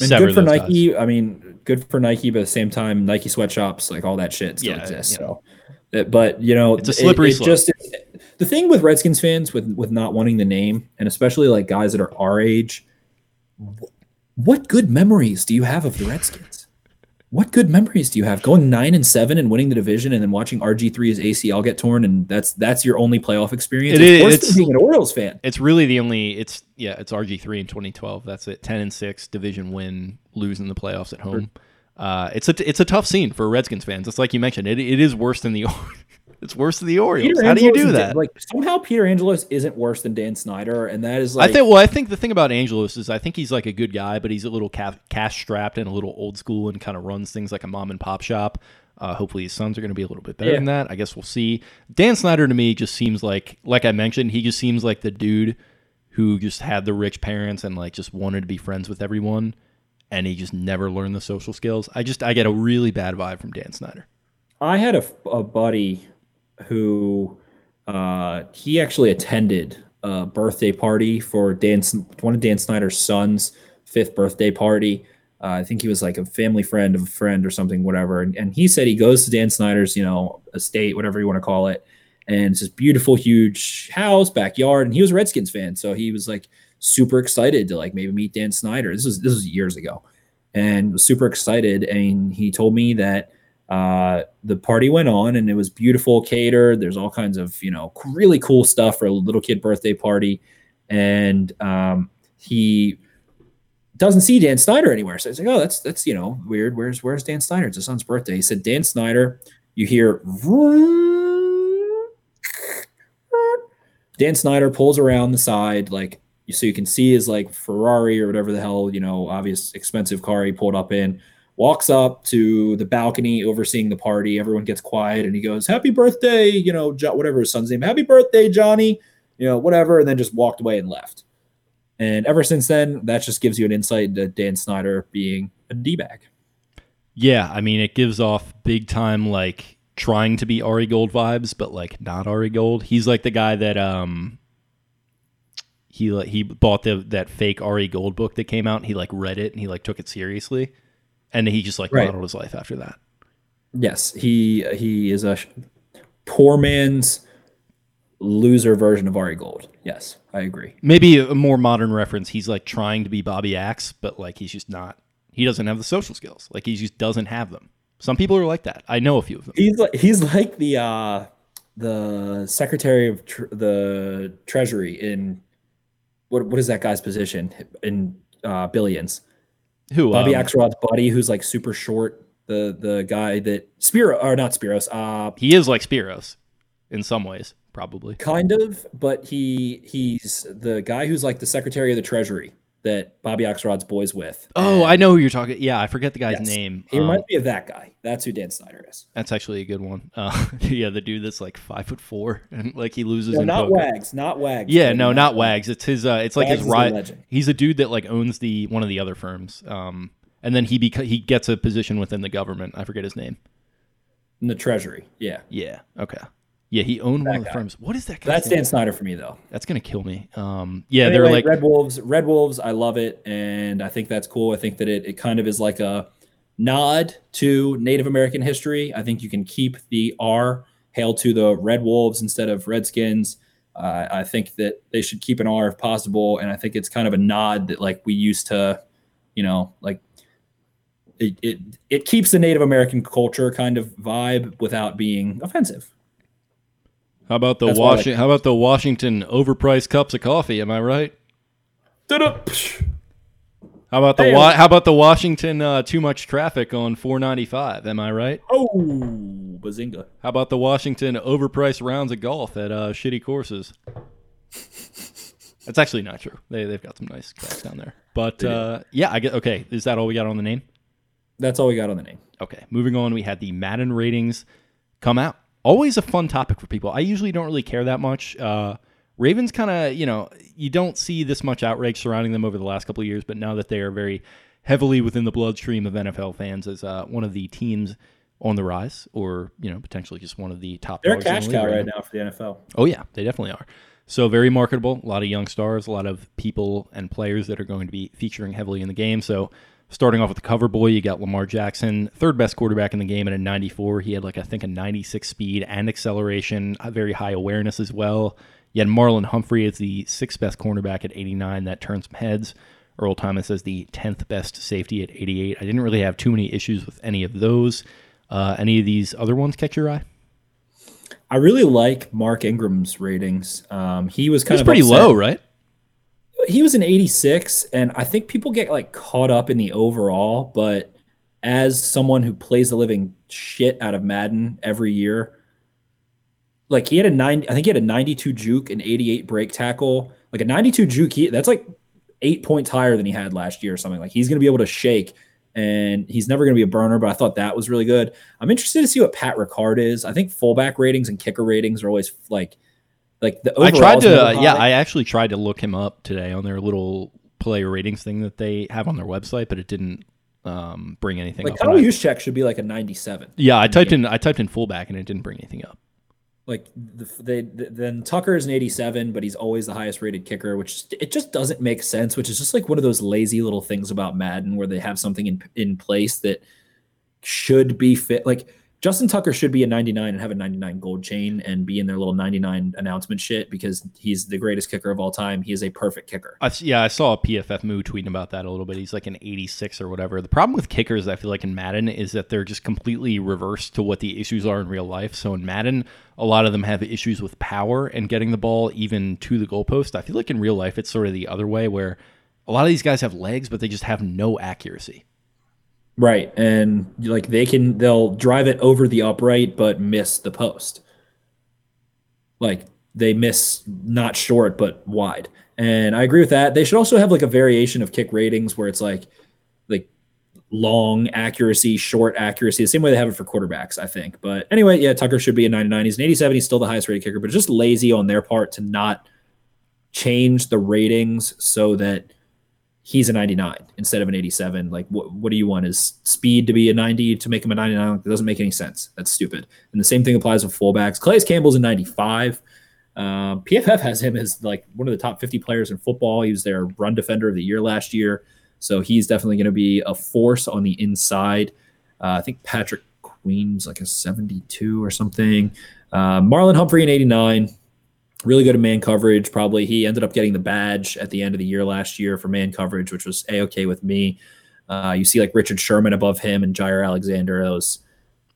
E: And good for. Nike. I mean, good for Nike, but at the same time, Nike sweatshops, like all that shit, still
D: Yeah,
E: exists.
D: yeah.
E: So, but you know,
D: It's a slippery slope.
E: Just the thing with Redskins fans with with not wanting the name, and especially like guys that are our age. What good memories do you have of the Redskins? What good memories do you have going nine and seven and winning the division, and then watching RG 3s ACL get torn, and that's that's your only playoff experience?
D: It is- it's-
E: being an Orioles fan.
D: It's really the only. It's yeah. It's RG three in 2012. That's it. 10 and six division win, losing the playoffs at home. Uh, it's a it's a tough scene for Redskins fans. It's like you mentioned. It, it is worse than the. it's worse than the Orioles.
E: Peter
D: How do you do that?
E: Like somehow Peter Angelos isn't worse than Dan Snyder, and that is like
D: I think. Well, I think the thing about Angelos is I think he's like a good guy, but he's a little cash strapped and a little old school and kind of runs things like a mom and pop shop. Uh, hopefully, his sons are going to be a little bit better
E: Yeah.
D: than that. I guess we'll see. Dan Snyder to me just seems like, like I mentioned, he just seems like the dude who just had the rich parents and like just wanted to be friends with everyone, and he just never learned the social skills. I just I get a really bad vibe from Dan Snyder.
E: I had a, a buddy who uh, he actually attended a birthday party for Dan, one of Dan Snyder's sons' fifth birthday party. Uh, I think he was like a family friend of a friend or something, whatever. And, and he said he goes to Dan Snyder's, you know, estate, whatever you want to call it, and it's this beautiful, huge house, backyard. And he was a Redskins fan, so he was like super excited to like maybe meet Dan Snyder. This was this was years ago, and was super excited. And he told me that uh, the party went on and it was beautiful catered. There's all kinds of, you know, really cool stuff for a little kid birthday party. And um, he doesn't see Dan Snyder anywhere. So it's like, oh, that's, that's, you know, weird. Where's, where's Dan Snyder? It's his son's birthday. He said, Dan Snyder, you hear, Dan Snyder pulls around the side, like, so you can see his like Ferrari or whatever the hell, you know, obvious expensive car he pulled up in walks up to the balcony overseeing the party. Everyone gets quiet and he goes, Happy birthday, you know, jo- whatever his son's name, Happy birthday, Johnny, you know, whatever. And then just walked away and left. And ever since then, that just gives you an insight into Dan Snyder being a D bag.
D: Yeah, I mean, it gives off big time like trying to be Ari Gold vibes, but like not Ari Gold. He's like the guy that um he he bought the that fake Ari Gold book that came out. He like read it and he like took it seriously, and he just like
E: Right.
D: modeled his life after that.
E: Yes, he he is a poor man's loser version of Ari Gold. Yes, I agree.
D: Maybe a more modern reference. He's like trying to be Bobby Axe, but like he's just not. He doesn't have the social skills. Like he just doesn't have them. Some people are like that. I know a few of them.
E: He's like he's like the uh the secretary of tr- the treasury in what what is that guy's position in uh billions?
D: Who?
E: Bobby
D: um,
E: Axelrod's buddy who's like super short, the the guy that Spiro or not Spiros, uh
D: he is like Spiros, in some ways, probably.
E: kind of, but he he's the guy who's like the secretary of the treasury that Bobby Oxrod's boys with.
D: Oh, I know who you're talking. Yeah, I forget the guy's
E: Yes.
D: name.
E: He
D: Um,
E: reminds me of that guy. That's who Dan Snyder is.
D: That's actually a good one. Uh, yeah, the dude that's like five foot four and like he loses
E: No,
D: in
E: not
D: poker.
E: Wags, not Wags.
D: Yeah, no, not Wags. It's his. Uh, it's like
E: Wags
D: his right. He's a dude that like owns the one of the other firms. Um, and then he beca- he gets a position within the government. I forget his name.
E: in the treasury. Yeah.
D: Yeah. Okay. Yeah, he owned one of the
E: guy.
D: firms. What is that?
E: That's? Dan Snyder for me though.
D: That's gonna kill me. Um, yeah,
E: Anyway,
D: they're like
E: Red Wolves. Red Wolves. I love it, and I think that's cool. I think that it, it kind of is like a nod to Native American history. I think you can keep the R, hail to the Red Wolves instead of Redskins. Uh, I think that they should keep an R if possible, and I think it's kind of a nod that like we used to, you know, like it it, it keeps the Native American culture kind of vibe without being offensive.
D: How about the
E: That's like-
D: Washington? How about the Washington overpriced cups of coffee? Am I right? How about the wa- How about the Washington uh, too much traffic on 495? Am I right?
E: Oh, bazinga!
D: How about the Washington overpriced rounds of golf at uh, shitty courses? That's actually not true. They they've got some nice tracks down there. But uh, yeah, I get okay. Is that all we got on the name?
E: That's all we got on the name.
D: Okay, moving on. We had the Madden ratings come out. Always a fun topic for people. I usually don't really care that much. Uh, Ravens kind of, you know, you don't see this much outrage surrounding them over the last couple of years, but now that they are very heavily within the bloodstream of NFL fans as uh, one of the teams on the rise, or you know, potentially just one of the top.
E: They're a cash cow right
D: now
E: for the NFL.
D: Oh yeah, they definitely are. So very marketable. A lot of young stars, a lot of people and players that are going to be featuring heavily in the game. So starting off with the cover boy, you got Lamar Jackson, third best quarterback in the game at a 94. He had like I think a 96 speed and acceleration, a very high awareness as well. You had Marlon Humphrey as the sixth best cornerback at 89. That turned some heads. Earl Thomas as the 10th best safety at 88. I didn't really have too many issues with any of those. Uh, any of these other ones catch your eye?
E: I really like Mark Ingram's ratings. Um, he was kind of
D: pretty
E: upset.
D: low, right?
E: He was an 86, and I think people get like caught up in the overall. But as someone who plays the living shit out of Madden every year, like he had a nine, I think he had a 92 juke, and 88 break tackle, like a 92 juke. He, that's like eight points higher than he had last year or something. Like he's going to be able to shake, and he's never going to be a burner. But I thought that was really good. I'm interested to see what Pat Ricard is. I think fullback ratings and kicker ratings are always like, like the.
D: I tried to, uh, yeah. I actually tried to look him up today on their little player ratings thing that they have on their website, but it didn't um, bring anything
E: like
D: up.
E: Kyle Juszczyk should be like a 97.
D: yeah, I typed in I typed in fullback and it didn't bring anything up.
E: Like the, they then Tucker is an 87, but he's always the highest rated kicker, which it just doesn't make sense. Which is just like one of those lazy little things about Madden where they have something in in place that should be fit. Like Justin Tucker should be a 99 and have a 99 gold chain and be in their little 99 announcement shit because he's the greatest kicker of all time. He is a perfect kicker.
D: I, yeah, I saw a PFF Moo tweeting about that a little bit. He's like an 86 or whatever. The problem with kickers, I feel like in Madden, is that they're just completely reversed to what the issues are in real life. So in Madden, a lot of them have issues with power and getting the ball even to the goalpost. I feel like in real life, it's sort of the other way where a lot of these guys have legs, but they just have no accuracy.
E: Right. And like they can they'll drive it over the upright but miss the post. Like they miss not short but wide. And I agree with that. They should also have like a variation of kick ratings where it's like like long accuracy, short accuracy, the same way they have it for quarterbacks, I think. But anyway, yeah, Tucker should be a 99. He's an 87. He's still the highest rated kicker, but just lazy on their part to not change the ratings so that he's a 99 instead of an 87. Like, what, what do you want? Is speed to be a 90 to make him a 99? That doesn't make any sense. That's stupid. And the same thing applies with fullbacks. Calais Campbell's a 95. Um, PFF has him as like one of the top 50 players in football. He was their run defender of the year last year. So he's definitely going to be a force on the inside. Uh, I think Patrick Queen's like a 72 or something. Uh, Marlon Humphrey an 89 really good at man coverage. Probably he ended up getting the badge at the end of the year last year for man coverage, which was a okay with me. Uh, you see like Richard Sherman above him and Jaire Alexander. Was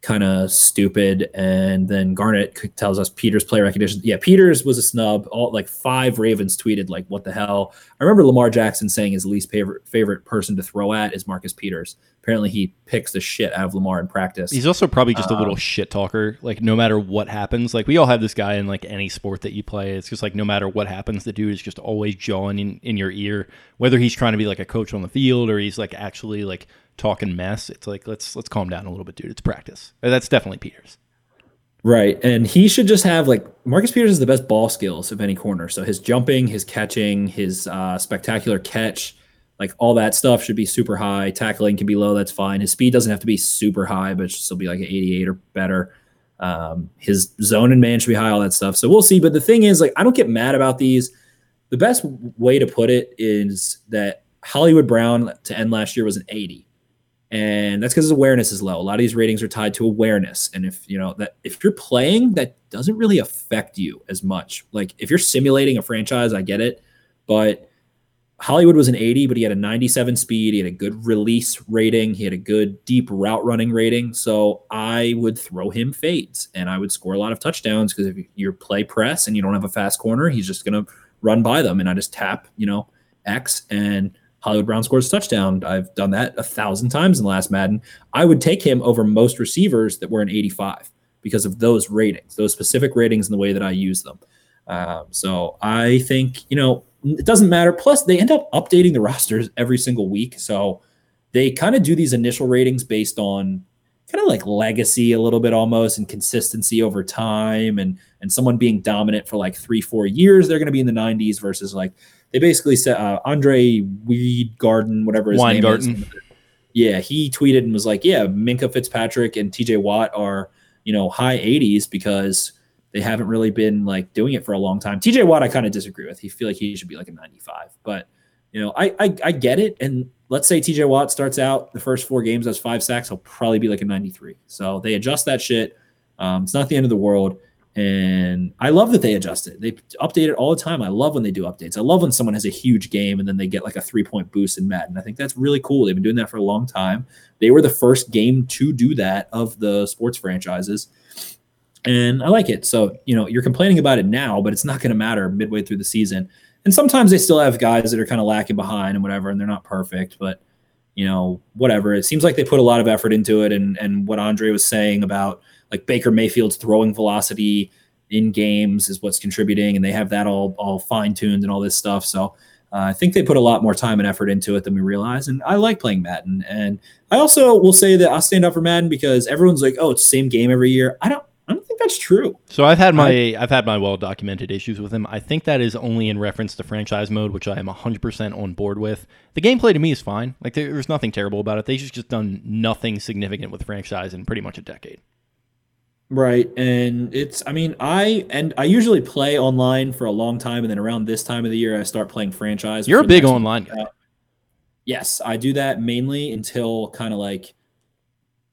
E: kind of stupid. And then Garnett tells us Peters play recognition. Yeah, Peters was a snub. All like five Ravens tweeted like, "What the hell?" I remember Lamar Jackson saying his least favorite favorite person to throw at is Marcus Peters. Apparently, he picks the shit out of Lamar in practice.
D: He's also probably just a
E: Um,
D: little shit talker. Like no matter what happens, like we all have this guy in like any sport that you play. It's just like no matter what happens, the dude is just always jawing in, in your ear. Whether he's trying to be like a coach on the field or he's like actually like talking mess. It's like let's let's calm down a little bit, dude. It's practice. Uh, That's definitely Peters.
E: Right. And he should just have like Marcus Peters has the best ball skills of any corner. So his jumping, his catching, his uh, spectacular catch, like all that stuff should be super high. Tackling can be low. That's fine. His speed doesn't have to be super high, but it should still be like an 88 or better. Um, his zone and man should be high, all that stuff. So we'll see. But the thing is, like, I don't get mad about these. The best way to put it is that Hollywood Brown to end last year was an 80 and that's because his awareness is low. A lot of these ratings are tied to awareness, and if you know that if you're playing, that doesn't really affect you as much. Like if you're simulating a franchise, I get it, but Hollywood was an 80, but he had a 97 speed. He had a good release rating. He had a good deep route running rating. So I would throw him fades and I would score a lot of touchdowns because if you're play press and you don't have a fast corner, he's just going to run by them. And I just tap, you know, X and Hollywood Brown scores touchdown. I've done that a thousand times in the last Madden. I would take him over most receivers that were in 85 because of those ratings, those specific ratings and the way that I use them. Um, so I think, you know, it doesn't matter. Plus, they end up updating the rosters every single week. So they kind of do these initial ratings based on kind of like legacy a little bit almost and consistency over time and and someone being dominant for like three four years they're going to be in the 90s versus like they basically said uh, andre weed garden whatever his name
D: Weingarten.
E: is yeah he tweeted and was like yeah minkah fitzpatrick and tj watt are you know high 80s because they haven't really been like doing it for a long time. TJ Watt, I kind of disagree with. He feel like he should be like a 95, but you know, I, I I get it. And let's say TJ Watt starts out the first four games as five sacks, he'll probably be like a 93. So they adjust that shit. Um, it's not the end of the world. And I love that they adjust it. They update it all the time. I love when they do updates. I love when someone has a huge game and then they get like a three point boost in Madden. I think that's really cool. They've been doing that for a long time. They were the first game to do that of the sports franchises and I like it. So, you know, you're complaining about it now, but it's not going to matter midway through the season. And sometimes they still have guys that are kind of lacking behind and whatever, and they're not perfect, but you know, whatever. It seems like they put a lot of effort into it. And and what Andre was saying about like Baker Mayfield's throwing velocity in games is what's contributing, and they have that all all fine tuned and all this stuff. So. Uh, I think they put a lot more time and effort into it than we realize, and I like playing Madden. And I also will say that I'll stand up for Madden because everyone's like, "Oh, it's the same game every year." I don't I don't think that's true.
D: So I've had my I've had my well documented issues with him. I think that is only in reference to franchise mode, which I am 100% on board with. The gameplay to me is fine. Like there- there's nothing terrible about it. They've just just done nothing significant with franchise in pretty much a decade.
E: Right. And it's I mean, I and I usually play online for a long time and then around this time of the year I start playing franchise.
D: You're a big online guy.
E: Uh, yes, I do that mainly until kind of like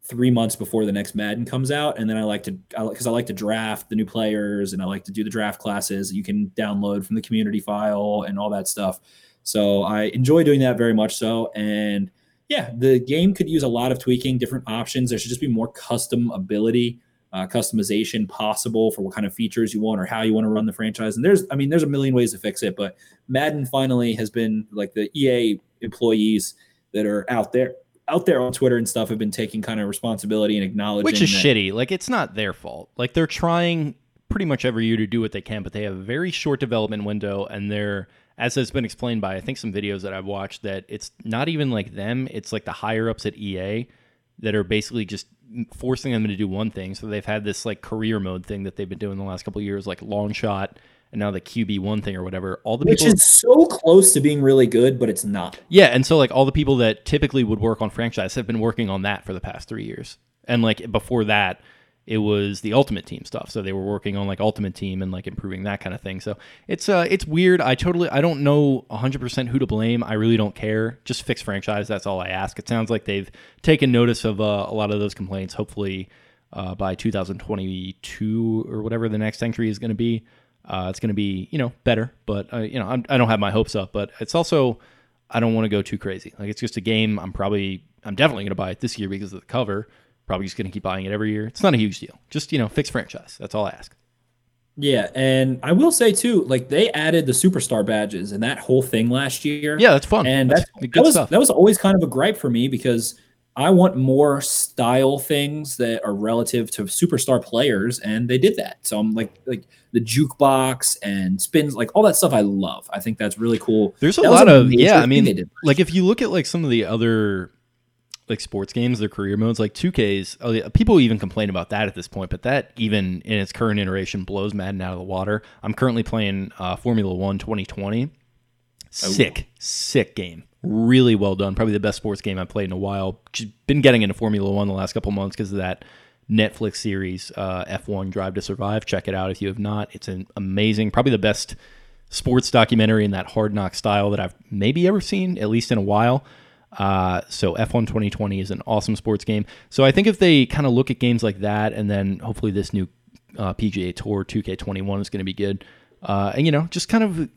E: three months before the next Madden comes out, and then I like to because I, like to draft the new players and I like to do the draft classes you can download from the community file and all that stuff. So I enjoy doing that very much so, and yeah, the game could use a lot of tweaking, different options. There should just be more custom ability. Uh, customization possible for what kind of features you want or how you want to run the franchise. And there's, I mean, there's a million ways to fix it, but Madden finally has been like the EA employees that are out there out there on Twitter and stuff have been taking kind of responsibility and acknowledging
D: Which is
E: that-
D: shitty. Like it's not their fault. Like they're trying pretty much every year to do what they can, but they have a very short development window and they're as has been explained by I think some videos that I've watched that it's not even like them, it's like the higher ups at EA that are basically just forcing them to do one thing. So they've had this like career mode thing that they've been doing the last couple of years, like long shot and now the QB one thing or whatever. All the
E: which
D: people
E: is so close to being really good, but it's not.
D: Yeah, and so like all the people that typically would work on franchise have been working on that for the past three years, and like before that, it was the Ultimate Team stuff. So they were working on like Ultimate Team and like improving that kind of thing. So it's uh it's weird. I totally I don't know 100 percent who to blame. I really don't care. Just fix franchise. That's all I ask. It sounds like they've taken notice of uh, a lot of those complaints. Hopefully, uh, by 2022 or whatever the next entry is going to be. Uh, it's going to be, you know, better, but uh, you know, I'm, I don't have my hopes up. But it's also, I don't want to go too crazy. Like it's just a game. I'm probably, I'm definitely going to buy it this year because of the cover. Probably just going to keep buying it every year. It's not a huge deal. Just you know, fix franchise. That's all I ask.
E: Yeah, and I will say too, like they added the superstar badges and that whole thing last year.
D: Yeah, that's fun.
E: and
D: that's
E: that's, that was
D: stuff.
E: that was always kind of a gripe for me because I want more style things that are relative to superstar players, and they did that. So I'm like like the jukebox and spins, like all that stuff. I love. I think that's really cool.
D: There's a
E: That
D: lot of yeah. I mean, like if you look at like some of the other like sports games, their career modes, like 2Ks, oh, people even complain about that at this point, but that even in its current iteration blows Madden out of the water. I'm currently playing uh, Formula One 2020. Sick, sick game. Really well done. Probably the best sports game I've played in a while. Just been getting into Formula One the last couple months because of that Netflix series, uh, F1 Drive to Survive. Check it out if you have not. It's an amazing, probably the best sports documentary in that hard knock style that I've maybe ever seen, at least in a while. Uh, so F1 2020 is an awesome sports game. So I think if they kind of look at games like that, and then hopefully this new uh, PGA Tour 2K21 is going to be good, uh, and you know, just kind of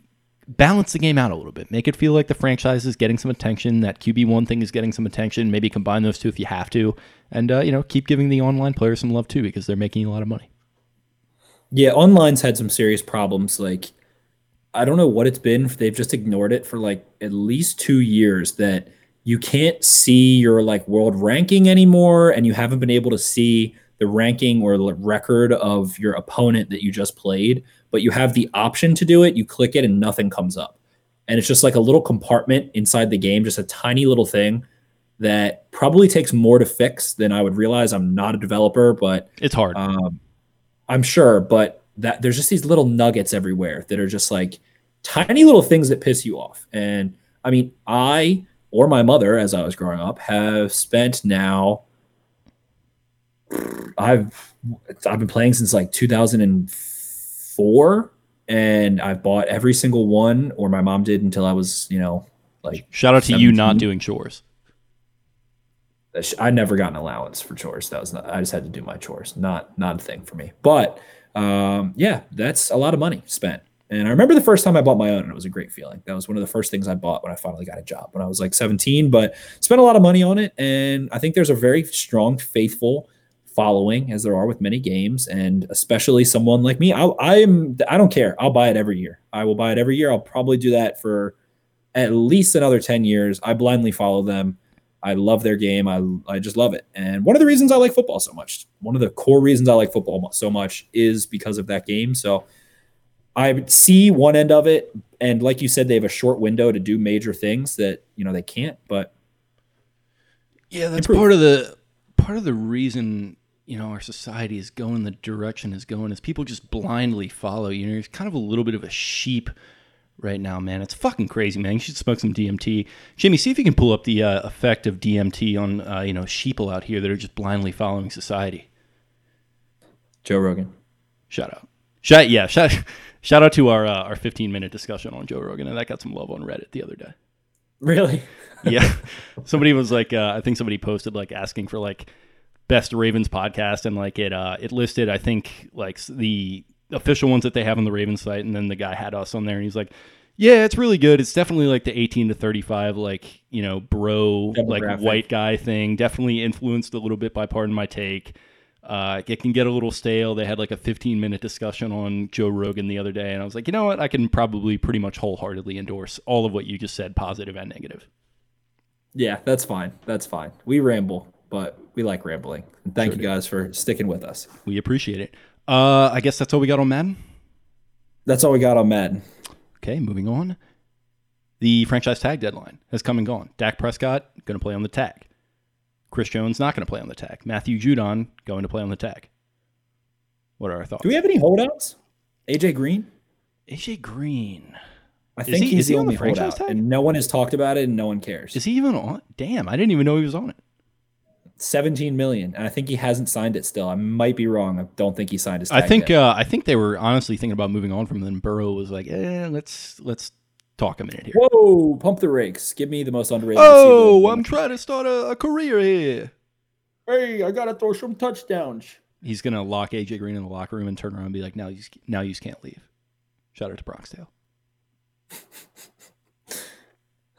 D: balance the game out a little bit. Make it feel like the franchise is getting some attention. That QB one thing is getting some attention. Maybe combine those two if you have to, and uh, you know, keep giving the online players some love too because they're making a lot of money.
E: Yeah, online's had some serious problems. Like, I don't know what it's been. They've just ignored it for like at least two years. That you can't see your like world ranking anymore, and you haven't been able to see the ranking or the record of your opponent that you just played but you have the option to do it. You click it and nothing comes up. And it's just like a little compartment inside the game, just a tiny little thing that probably takes more to fix than I would realize. I'm not a developer, but
D: it's hard.
E: Um, I'm sure, but that there's just these little nuggets everywhere that are just like tiny little things that piss you off. And I mean, I or my mother, as I was growing up, have spent now. I've I've been playing since like 2004 and I've bought every single one, or my mom did until I was, you know, like.
D: Shout out to you not doing chores.
E: I never got an allowance for chores. That was not. I just had to do my chores. Not not a thing for me. But um, yeah, that's a lot of money spent. And I remember the first time I bought my own, and it was a great feeling. That was one of the first things I bought when I finally got a job when I was like 17. But spent a lot of money on it, and I think there's a very strong, faithful following as there are with many games and especially someone like me. I, i'm i don't care. I'll buy it every year. I will buy it every year. I'll probably do that for at least another 10 years. I blindly follow them. I love their game. I, I just love it. And one of the reasons i like football so much one of the core reasons i like football so much is because of that game. So i see one end of it and like you said they have a short window to do major things that you know they can't but
D: yeah that's improve. part of the part of the reason you know our society is going the direction is going is people just blindly follow you know it's kind of a little bit of a sheep right now man. It's fucking crazy man. You should smoke some dmt Jimmy, see if you can pull up the uh, effect of dmt on uh, you know sheeple out here that are just blindly following society.
E: Joe rogan.
D: Shout out shout yeah shout, shout out to our uh, our 15 minute discussion on joe rogan and that got some love on reddit the other day
E: really
D: yeah somebody was like uh, i think somebody posted like asking for like best Ravens podcast, and like it uh, it listed I think like the official ones that they have on the Ravens site, and then the guy had us on there, and he's like. Yeah, it's really good. It's definitely like the 18 to 35, like, you know, bro, like white guy thing. Definitely influenced a little bit by Pardon My Take. Uh, it can get a little stale. They had like a 15 minute discussion on Joe Rogan the other day, and I was like, you know what? I can probably pretty much wholeheartedly endorse all of what you just said, positive and negative.
E: Yeah, that's fine. That's fine. We ramble but we like rambling. And thank sure you guys do. for sticking with us.
D: We appreciate it. Uh, I guess that's all we got on Madden.
E: That's all we got on Madden.
D: Okay, moving on. The franchise tag deadline has come and gone. Dak Prescott going to play on the tag. Chris Jones not going to play on the tag. Matthew Judon going to play on the tag. What are our thoughts?
E: Do we have any holdouts? AJ Green.
D: AJ Green.
E: I is think he, he's the only the holdout, tag? and no one has talked about it, and no one cares.
D: Is he even on? Damn, I didn't even know he was on it.
E: 17 million and i think he hasn't signed it still i might be wrong i don't think he signed his
D: i think uh, i think they were honestly thinking about moving on from then burrow was like eh, let's let's talk a minute here
E: whoa pump the rakes give me the most underrated
D: oh i'm trying to start a, a, career here
E: hey i gotta throw some touchdowns
D: he's gonna lock aj green in the locker room and turn around and be like now you now you can't leave shout out to bronxdale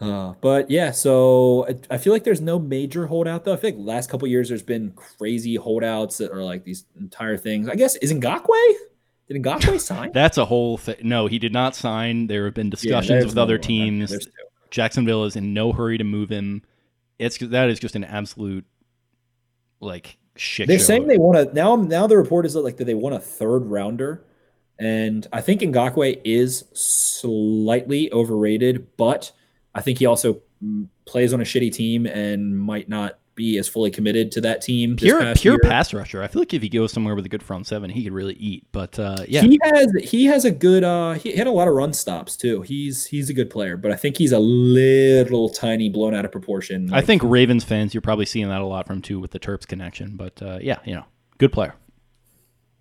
E: Uh, but yeah, so I, I, feel like there's no major holdout though. I feel like last couple years there's been crazy holdouts that are like these entire things. I guess is Ngakoue? Did Ngakoue sign?
D: That's a whole thing. No, he did not sign. There have been discussions yeah, with other teams. Jacksonville is in no hurry to move him. It's that is just an absolute like shit.
E: They're
D: show.
E: saying they want to now. Now the report is like that they want a third rounder, and I think Ngakoue is slightly overrated, but I think he also mm, plays on a shitty team and might not be as fully committed to that team.
D: Pure, pure year. pass rusher. I feel like if he goes somewhere with a good front seven, he could really eat. But uh, yeah,
E: he has he has a good. Uh, he had a lot of run stops too. He's he's a good player, but I think he's a little tiny, blown out of proportion.
D: Like, I think Ravens fans, you're probably seeing that a lot from too with the Terps connection. But uh, yeah, you know, good player.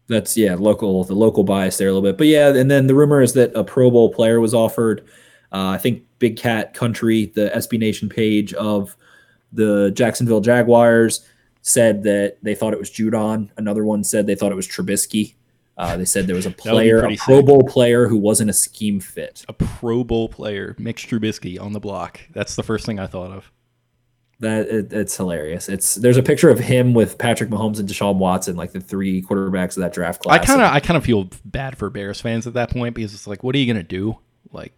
E: That's yeah, local the local bias there a little bit. But yeah, and then the rumor is that a Pro Bowl player was offered. Uh, I think Big Cat Country, the SB Nation page of the Jacksonville Jaguars said that they thought it was Judon. Another one said they thought it was Trubisky. Uh, they said there was a player, a Pro
D: sick.
E: Bowl player who wasn't a scheme fit.
D: A Pro Bowl player, Mitch Trubisky on the block. That's the first thing I thought of.
E: That it, it's hilarious. It's there's a picture of him with Patrick Mahomes and Deshaun Watson, like the three quarterbacks of that draft class.
D: I kind of I kind of feel bad for Bears fans at that point because it's like, what are you gonna do? Like,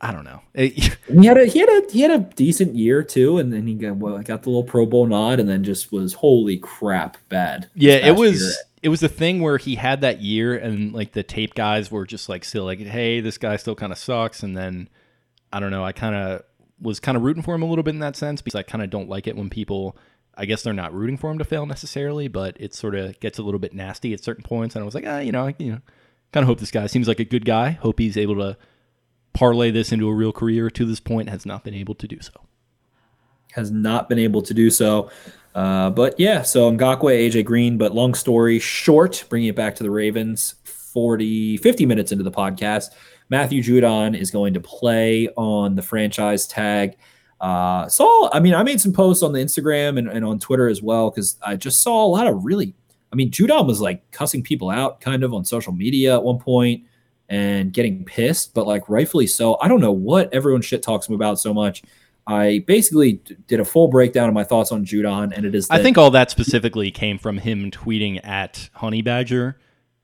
D: I don't know. It-
E: he had a he had a he had a decent year too, and then he got well, got the little Pro Bowl nod, and then just was holy crap bad.
D: yeah, it was
E: year.
D: it was the thing where he had that year, and like the tape guys were just like still like, hey, this guy still kind of sucks, and then I don't know. I kind of was kind of rooting for him a little bit in that sense because I kind of don't like it when people. I guess they're not rooting for him to fail necessarily, but it sort of gets a little bit nasty at certain points. And I was like, ah, you know, I, you know, kind of hope this guy seems like a good guy. Hope he's able to parlay this into a real career. To this point, has not been able to do so.
E: has not been able to do so. Uh, but yeah, so Ngakoue, AJ Green. But long story short, bringing it back to the Ravens, 40, 50 minutes into the podcast, Matthew Judon is going to play on the franchise tag. Uh, I mean, I made some posts on the Instagram and, and on Twitter as well because I just saw a lot of really, I mean, Judon was like cussing people out kind of on social media at one point and getting pissed, but like rightfully so. I don't know what everyone shit talks him about so much. I basically d- did a full breakdown of my thoughts on Judon, and it is.
D: I think all that specifically came from him tweeting at Honey Badger,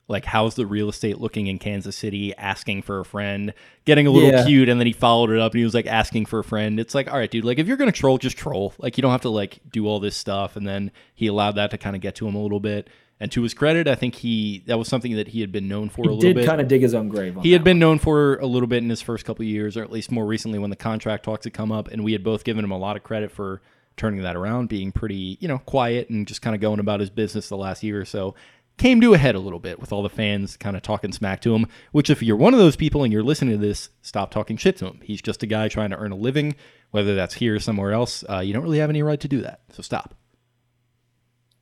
D: like how's the real estate looking in Kansas City, asking for a friend, getting a little
E: Yeah.
D: cute, and then he followed it up and he was like asking for a friend. It's like, all right, dude, like if you're gonna troll, just troll. Like you don't have to like do all this stuff. And then he allowed that to kind of get to him a little bit. And to his credit, I think he that was something that he had been known for a
E: he
D: little
E: did
D: bit.
E: kind of dig his own grave. On
D: He had been known for a little bit in his first couple of years, or at least more recently when the contract talks had come up, and we had both given him a lot of credit for turning that around, being pretty, you know, quiet and just kind of going about his business the last year or so. Came to a head a little bit with all the fans kind of talking smack to him. Which, if you're one of those people and you're listening to this, stop talking shit to him. He's just a guy trying to earn a living, whether that's here or somewhere else. Uh, you don't really have any right to do that, so stop.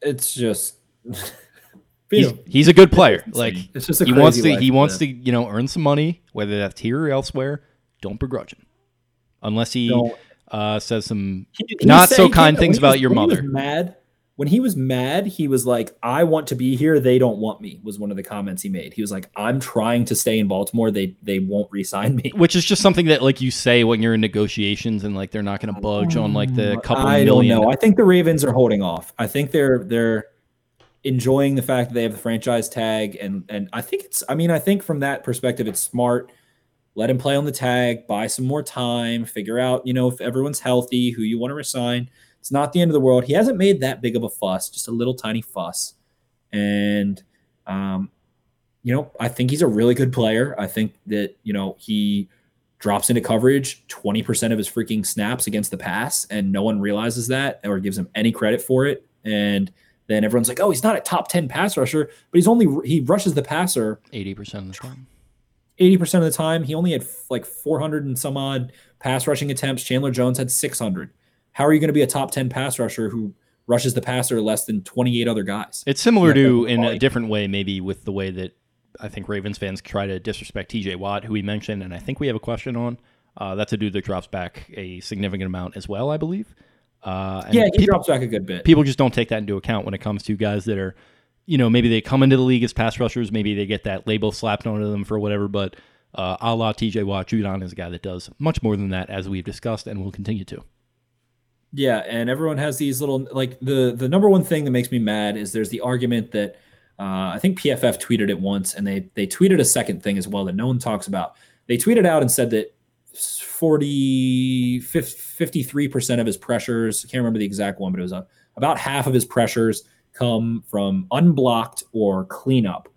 E: It's just.
D: He's, he's a good player. Like
E: it's just a
D: he wants to
E: life
D: he wants to you know earn some money, whether that's here or elsewhere. Don't begrudge him, unless he uh, says some
E: He- he
D: not so kind things about
E: was-
D: your
E: when he was
D: mother.
E: mad when he was mad, he was like, "I want to be here. They don't want me." Was one of the comments he made. He was like, "I'm trying to stay in Baltimore. They they won't re-sign me."
D: Which is just something that like you say when you're in negotiations and like they're not going to budge on like the couple
E: I
D: million.
E: don't know. I think the Ravens are holding off. I think they're they're enjoying the fact that they have the franchise tag, and and I think it's. I mean, I think from that perspective, it's smart. Let him play on the tag, buy some more time, figure out you know if everyone's healthy, who you want to resign. It's not the end of the world. He hasn't made that big of a fuss, just a little tiny fuss, and um, you know, I think he's a really good player. I think that you know he drops into coverage 20% of his freaking snaps against the pass and no one realizes that or gives him any credit for it and then everyone's like oh he's not a top 10 pass rusher but he's only he rushes the passer
D: Eighty percent of the time.
E: 80% of the time he only had like 400 and some odd pass rushing attempts chandler jones had 600 how are you going to be a top 10 pass rusher who rushes the passer less than 28 other guys
D: It's similar
E: Yeah,
D: to in a different way, maybe with the way that I think Ravens fans try to disrespect T.J. Watt, who we mentioned, and I think we have a question on. Uh, that's a dude that drops back a significant amount as well, I believe. Uh, and
E: yeah he
D: peop-
E: drops back a good bit
D: people just don't take that into account when it comes to guys that are, you know, maybe they come into the league as pass rushers, maybe they get that label slapped onto them for whatever, but uh, a la TJ Watt, Judon is a guy that does much more than that, as we've discussed and will continue to.
E: Yeah, and everyone has these little like the the number one thing that makes me mad is there's the argument that uh, I think PFF tweeted it once, and they they tweeted a second thing as well that no one talks about. They tweeted out and said that 40 53 percent of his pressures, I can't remember the exact one, but it was uh about half of his pressures come from unblocked or cleanup.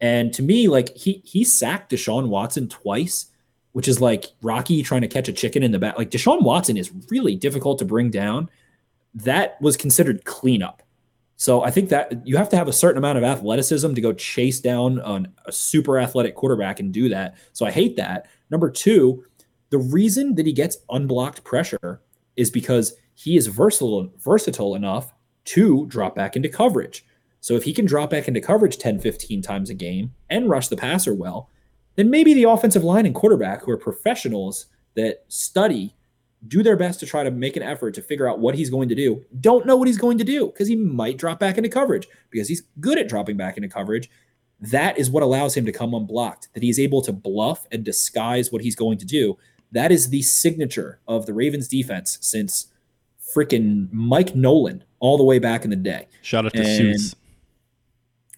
E: And to me, like he he sacked Deshaun Watson twice, which is like Rocky trying to catch a chicken in the back. Like Deshaun Watson is really difficult to bring down. That was considered cleanup. So I think that you have to have a certain amount of athleticism to go chase down on a super athletic quarterback and do that. So I hate that. Number two, the reason that he gets unblocked pressure is because he is versatile versatile enough to drop back into coverage. So if he can drop back into coverage 10, 15 times a game and rush the passer well, then maybe the offensive line and quarterback, who are professionals that study do their best to try to make an effort to figure out what he's going to do, don't know what he's going to do because he might drop back into coverage because he's good at dropping back into coverage. That is what allows him to come unblocked, that he's able to bluff and disguise what he's going to do. That is the signature of the Ravens defense since freaking Mike Nolan all the way back in the day.
D: Shout out to
E: And-
D: Suits.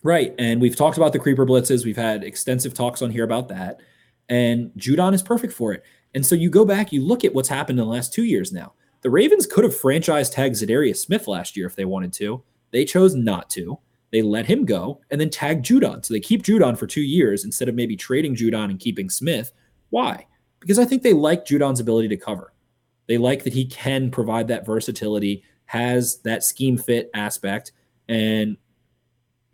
E: Right. And we've talked about the creeper blitzes. We've had extensive talks on here about that. And Judon is perfect for it. And so you go back, you look at what's happened in the last two years now. The Ravens could have franchise tagged Za'Darius Smith last year if they wanted to. They chose not to. They let him go and then tag Judon. So they keep Judon for two years instead of maybe trading Judon and keeping Smith. Why? Because I think they like Judon's ability to cover. They like that he can provide that versatility, has that scheme fit aspect, and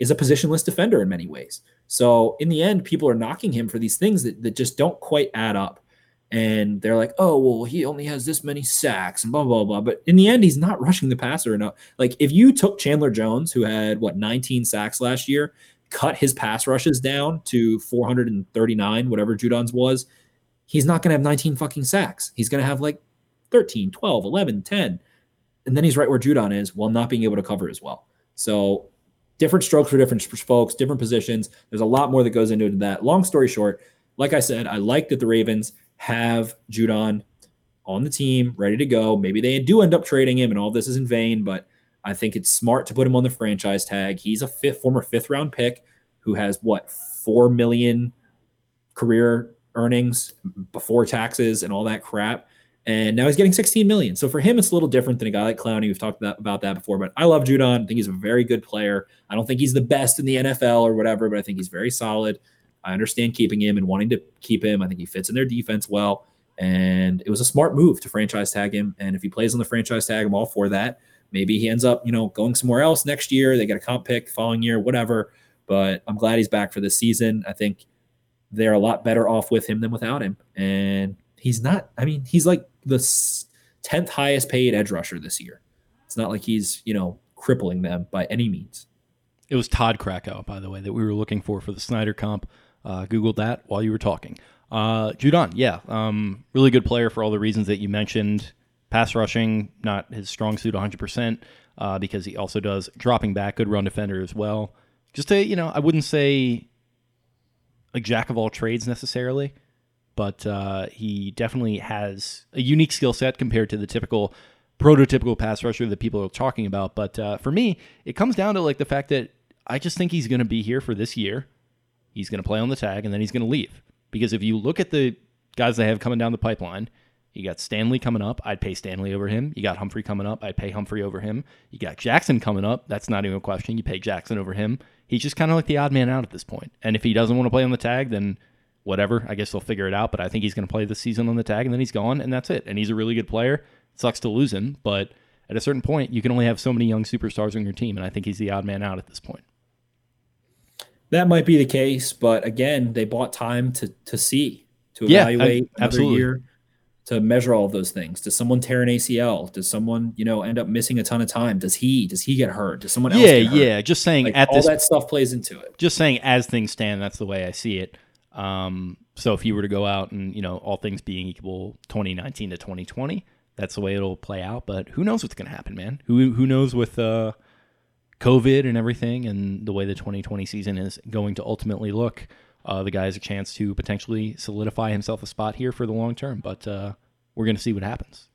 E: is a positionless defender in many ways. So in the end, people are knocking him for these things that, that just don't quite add up. And they're like, oh, well, he only has this many sacks and blah, blah, blah. But in the end, he's not rushing the passer enough. Like if you took Chandler Jones, who had what, 19 sacks last year, cut his pass rushes down to 439, whatever Judon's was, he's not going to have 19 fucking sacks. He's going to have like 13, 12, 11, 10. And then he's right where Judon is while not being able to cover as well. So different strokes for different folks, different positions. There's a lot more that goes into that. Long story short, like I said, I like that the Ravens have Judon on the team, ready to go. Maybe they do end up trading him, and all this is in vain. But I think it's smart to put him on the franchise tag. He's a fifth former fifth round pick who has what four million career earnings before taxes and all that crap. And now he's getting 16 million. So for him, it's a little different than a guy like Clowney. We've talked about, about that before, but I love Judon. I think he's a very good player. I don't think he's the best in the NFL or whatever, but I think he's very solid. I understand keeping him and wanting to keep him. I think he fits in their defense well. And it was a smart move to franchise tag him. And if he plays on the franchise tag, I'm all for that. Maybe he ends up, you know, going somewhere else next year. They get a comp pick following year, whatever. But I'm glad he's back for this season. I think they're a lot better off with him than without him. And he's not, I mean, he's like the 10th highest paid edge rusher this year. It's not like he's, you know, crippling them by any means.
D: It was Todd Krakow, by the way, that we were looking for for the Snyder comp. Uh, Googled that while you were talking. Uh, Judon, yeah, um, really good player for all the reasons that you mentioned. Pass rushing, not his strong suit 100%, uh, because he also does dropping back, good run defender as well. Just a, you know, I wouldn't say a jack of all trades necessarily, but uh, he definitely has a unique skill set compared to the typical prototypical pass rusher that people are talking about. But uh, for me, it comes down to like the fact that I just think he's going to be here for this year. He's going to play on the tag and then he's going to leave. Because if you look at the guys they have coming down the pipeline, you got Stanley coming up. I'd pay Stanley over him. You got Humphrey coming up. I'd pay Humphrey over him. You got Jackson coming up. That's not even a question. You pay Jackson over him. He's just kind of like the odd man out at this point. And if he doesn't want to play on the tag, then whatever. I guess they'll figure it out. But I think he's going to play this season on the tag and then he's gone and that's it. And he's a really good player. It sucks to lose him, but at a certain point, you can only have so many young superstars on your team. And I think he's the odd man out at this point.
E: That might be the case, but again, they bought time to to see, to
D: Yeah, I-
E: evaluate
D: absolutely.
E: year, to measure all of those things. Does someone tear an ACL? Does someone, you know, end up missing a ton of time? Does he? Does he get hurt? Does someone else?
D: Yeah, yeah. Just saying
E: Like,
D: at
E: all
D: this
E: that stuff plays into it.
D: just saying as things stand, that's the way I see it. Um, so if you were to go out and you know all things being equal, 2019 to 2020, that's the way it'll play out. But who knows what's going to happen, man? Who who knows with uh, COVID and everything, and the way the 2020 season is going to ultimately look. Uh, the guy has a chance to potentially solidify himself a spot here for the long term, but uh, we're going to see what happens.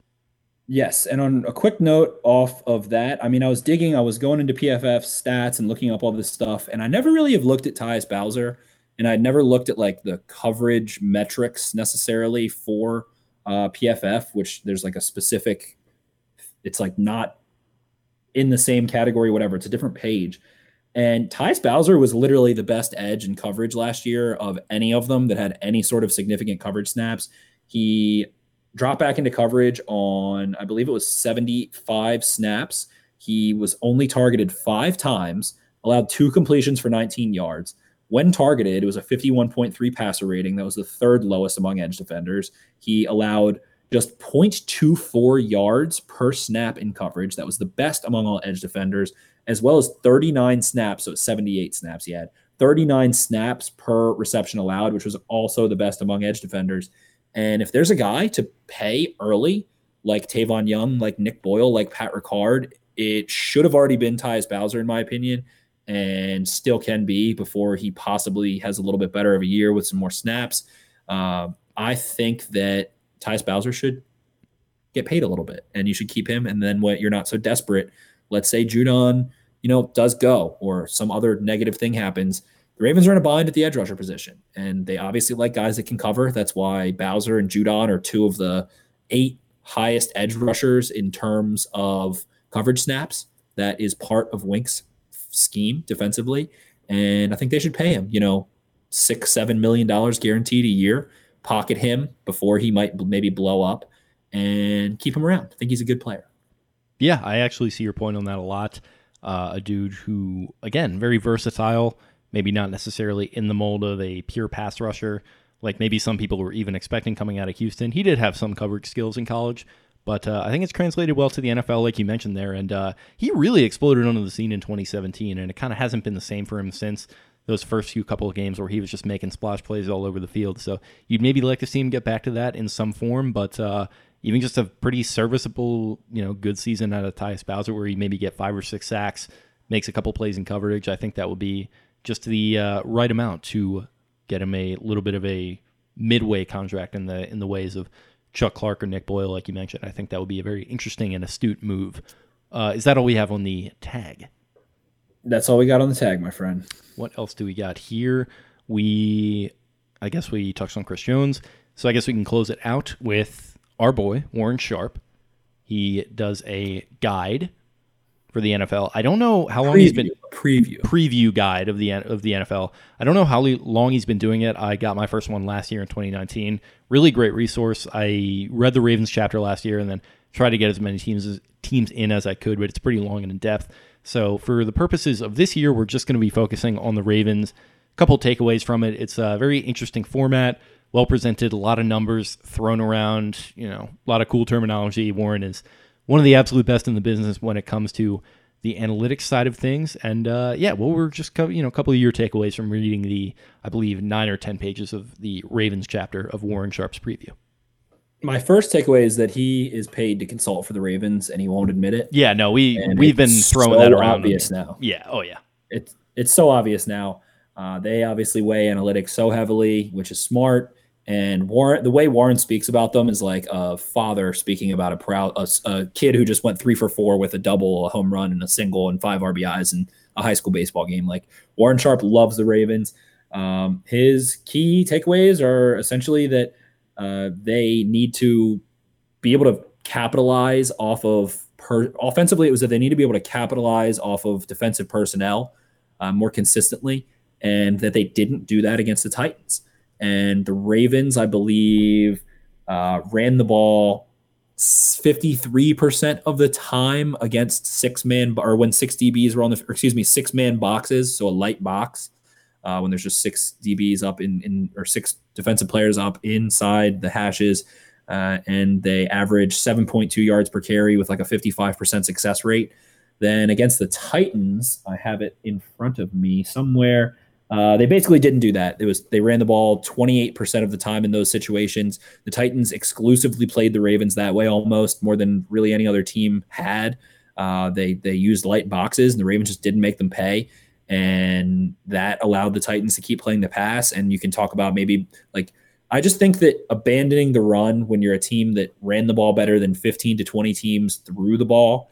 E: Yes, and on a quick note off of that, I mean, I was digging, I was going into PFF stats and looking up all this stuff, and I never really have looked at Tyus Bowser, and I'd never looked at like the coverage metrics necessarily for uh, PFF, which there's like a specific, it's like not in the same category, whatever. It's a different page. And Tyus Bowser was literally the best edge in coverage last year of any of them that had any sort of significant coverage snaps. He dropped back into coverage on, I believe it was 75 snaps. He was only targeted five times, allowed two completions for 19 yards. When targeted, it was a 51.3 passer rating. That was the third lowest among edge defenders. He allowed just 0.24 yards per snap in coverage. That was the best among all edge defenders, as well as 39 snaps. So 78 snaps he had. 39 snaps per reception allowed, which was also the best among edge defenders. And if there's a guy to pay early like Tavon Young, like Nick Boyle, like Pat Ricard, it should have already been Tyus Bowser, in my opinion, and still can be before he possibly has a little bit better of a year with some more snaps. Uh, I think that Tyus Bowser should get paid a little bit, and you should keep him. And then when you're not so desperate, let's say Judon, you know, does go or some other negative thing happens. The Ravens are in a bind at the edge rusher position, and they obviously like guys that can cover. That's why Bowser and Judon are two of the eight highest edge rushers in terms of coverage snaps. That is part of Wink's scheme defensively, and I think they should pay him. You know, six, seven million dollars guaranteed a year. Pocket him before he might maybe blow up, and keep him around. I think he's a good player.
D: Yeah, I actually see your point on that a lot. Uh, a dude who, again, very versatile. Maybe not necessarily in the mold of a pure pass rusher, like maybe some people were even expecting coming out of Houston. He did have some coverage skills in college, but uh, I think it's translated well to the NFL, like you mentioned there. And uh, he really exploded onto the scene in 2017, and it kind of hasn't been the same for him since those first few couple of games where he was just making splash plays all over the field. So you'd maybe like to see him get back to that in some form, but uh, even just a pretty serviceable, you know, good season out of Tyus Bowser where he maybe get five or six sacks, makes a couple plays in coverage. I think that would be just the uh, right amount to get him a little bit of a midway contract in the in the ways of Chuck Clark or Nick Boyle, like you mentioned. I think that would be a very interesting and astute move. Uh, is that all we have on the tag?
E: That's all we got on the tag, my friend.
D: What else do we got here? We, I guess we touched on Chris Jones, so I guess we can close it out with our boy Warren Sharp. He does a guide for the NFL. I don't know how long
E: preview,
D: he's been
E: preview
D: preview guide of the of the NFL. I don't know how long he's been doing it. I got my first one last year in 2019. Really great resource. I read the Ravens chapter last year and then tried to get as many teams as, teams in as I could, but it's pretty long and in depth. So for the purposes of this year, we're just going to be focusing on the Ravens. A couple takeaways from it. It's a very interesting format, well presented, a lot of numbers thrown around. You know, a lot of cool terminology. Warren is one of the absolute best in the business when it comes to the analytics side of things. And uh, yeah, well, we're just you know a couple of your takeaways from reading the I believe nine or ten pages of the Ravens chapter of Warren Sharp's preview.
E: My first takeaway is that he is paid to consult for the Ravens, and he won't admit it.
D: Yeah, no, we and we've been throwing
E: so
D: that around.
E: Obvious now.
D: Yeah. Oh yeah.
E: It's it's so obvious now. Uh, they obviously weigh analytics so heavily, which is smart. And Warren, the way Warren speaks about them is like a father speaking about a proud a, a, kid who just went three for four with a double, a home run, and a single, and five RBIs in a high school baseball game. Like Warren Sharp loves the Ravens. Um, his key takeaways are essentially that uh, they need to be able to capitalize off of per, offensively. It was that they need to be able to capitalize off of defensive personnel uh, more consistently, and that they didn't do that against the Titans. And the Ravens, I believe, uh, ran the ball 53% of the time against six man or when six DBs were on the, excuse me, six man boxes. So a light box uh, when there's just six DBs up in, in, or six defensive players up inside the hashes. Uh, and they average 7.2 yards per carry with like a 55% success rate. Then against the Titans, I have it in front of me somewhere. Uh, they basically didn't do that. It was they ran the ball 28% of the time in those situations. The Titans exclusively played the Ravens that way, almost more than really any other team had. Uh, they they used light boxes, and the Ravens just didn't make them pay, and that allowed the Titans to keep playing the pass. And you can talk about maybe like I just think that abandoning the run when you're a team that ran the ball better than 15 to 20 teams threw the ball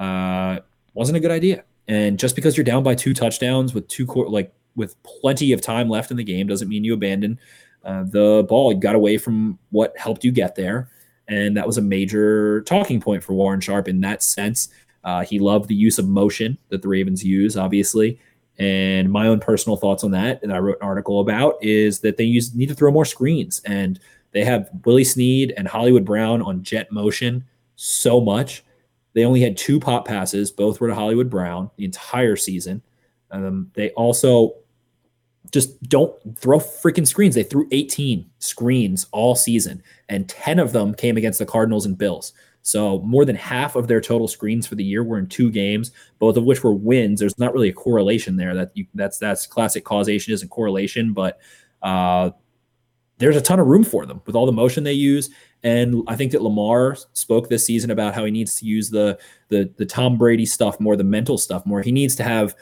E: uh, wasn't a good idea. And just because you're down by two touchdowns with two like with plenty of time left in the game doesn't mean you abandon uh, the ball. You got away from what helped you get there. And that was a major talking point for Warren Sharp in that sense. Uh, he loved the use of motion that the Ravens use, obviously. And my own personal thoughts on that, and I wrote an article about, is that they use need to throw more screens. And they have Willie Snead and Hollywood Brown on jet motion so much. They only had two pop passes, both were to Hollywood Brown the entire season. Um, they also just don't throw freaking screens. They threw 18 screens all season, and 10 of them came against the Cardinals and Bills. So more than half of their total screens for the year were in two games, both of which were wins. There's not really a correlation there. That you, that's that's classic causation isn't correlation, but uh, there's a ton of room for them with all the motion they use. And I think that Lamar spoke this season about how he needs to use the the the Tom Brady stuff more, the mental stuff more. He needs to have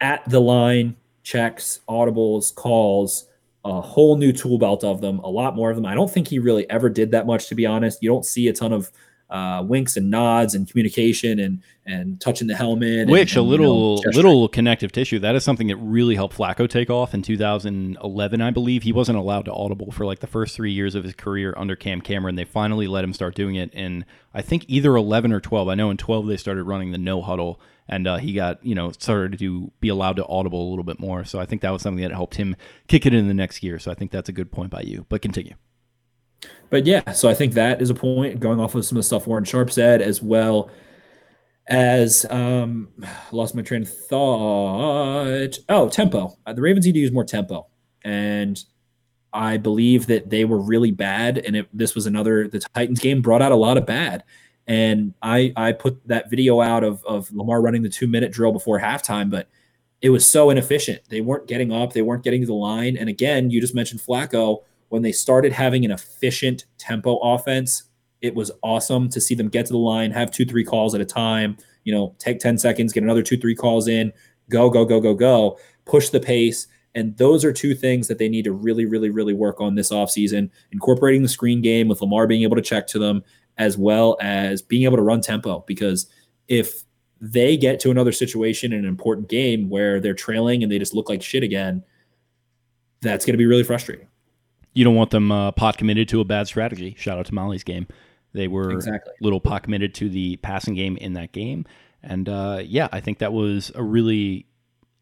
E: at the line checks, audibles, calls, a whole new tool belt of them, a lot more of them. I don't think he really ever did that much, to be honest. You don't see a ton of uh, winks and nods and communication and and touching the helmet.
D: Which
E: and,
D: a little
E: you know,
D: little connective tissue. That is something that really helped Flacco take off in 2011, I believe. He wasn't allowed to audible for like the first three years of his career under Cam Cameron. They finally let him start doing it in I think either 11 or 12. I know in 12 they started running the no huddle, and uh, he got you know started to be allowed to audible a little bit more. So I think that was something that helped him kick it in the next year. So I think that's a good point by you. But continue.
E: But yeah, so I think that is a point going off of some of the stuff Warren Sharp said, as well as um, lost my train of thought. Oh, tempo. Uh, the Ravens need to use more tempo, and I believe that they were really bad. And it, this was another the Titans game brought out a lot of bad. And I I put that video out of of Lamar running the two minute drill before halftime, but it was so inefficient. They weren't getting up, they weren't getting to the line. And again, you just mentioned Flacco when they started having an efficient tempo offense, it was awesome to see them get to the line, have two, three calls at a time, you know, take 10 seconds, get another two, three calls in, go, go, go, go, go, push the pace. And those are two things that they need to really, really, really work on this offseason, incorporating the screen game with Lamar being able to check to them, as well as being able to run tempo. Because if they get to another situation in an important game where they're trailing and they just look like shit again, that's going to be really frustrating
D: you don't want them uh, pot committed to a bad strategy. Shout out to Molly's game. They were
E: exactly.
D: little pot committed to the passing game in that game. And uh, yeah, I think that was a really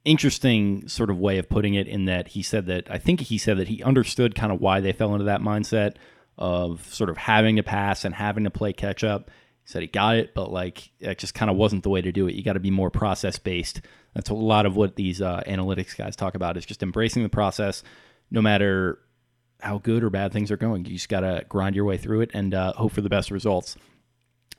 D: interesting sort of way of putting it in that he said that, I think he said that he understood kind of why they fell into that mindset of sort of having to pass and having to play catch up. He said he got it, but like it just kind of wasn't the way to do it. You got to be more process based. That's a lot of what these uh, analytics guys talk about is just embracing the process no matter how good or bad things are going. You just got to grind your way through it and uh, hope for the best results.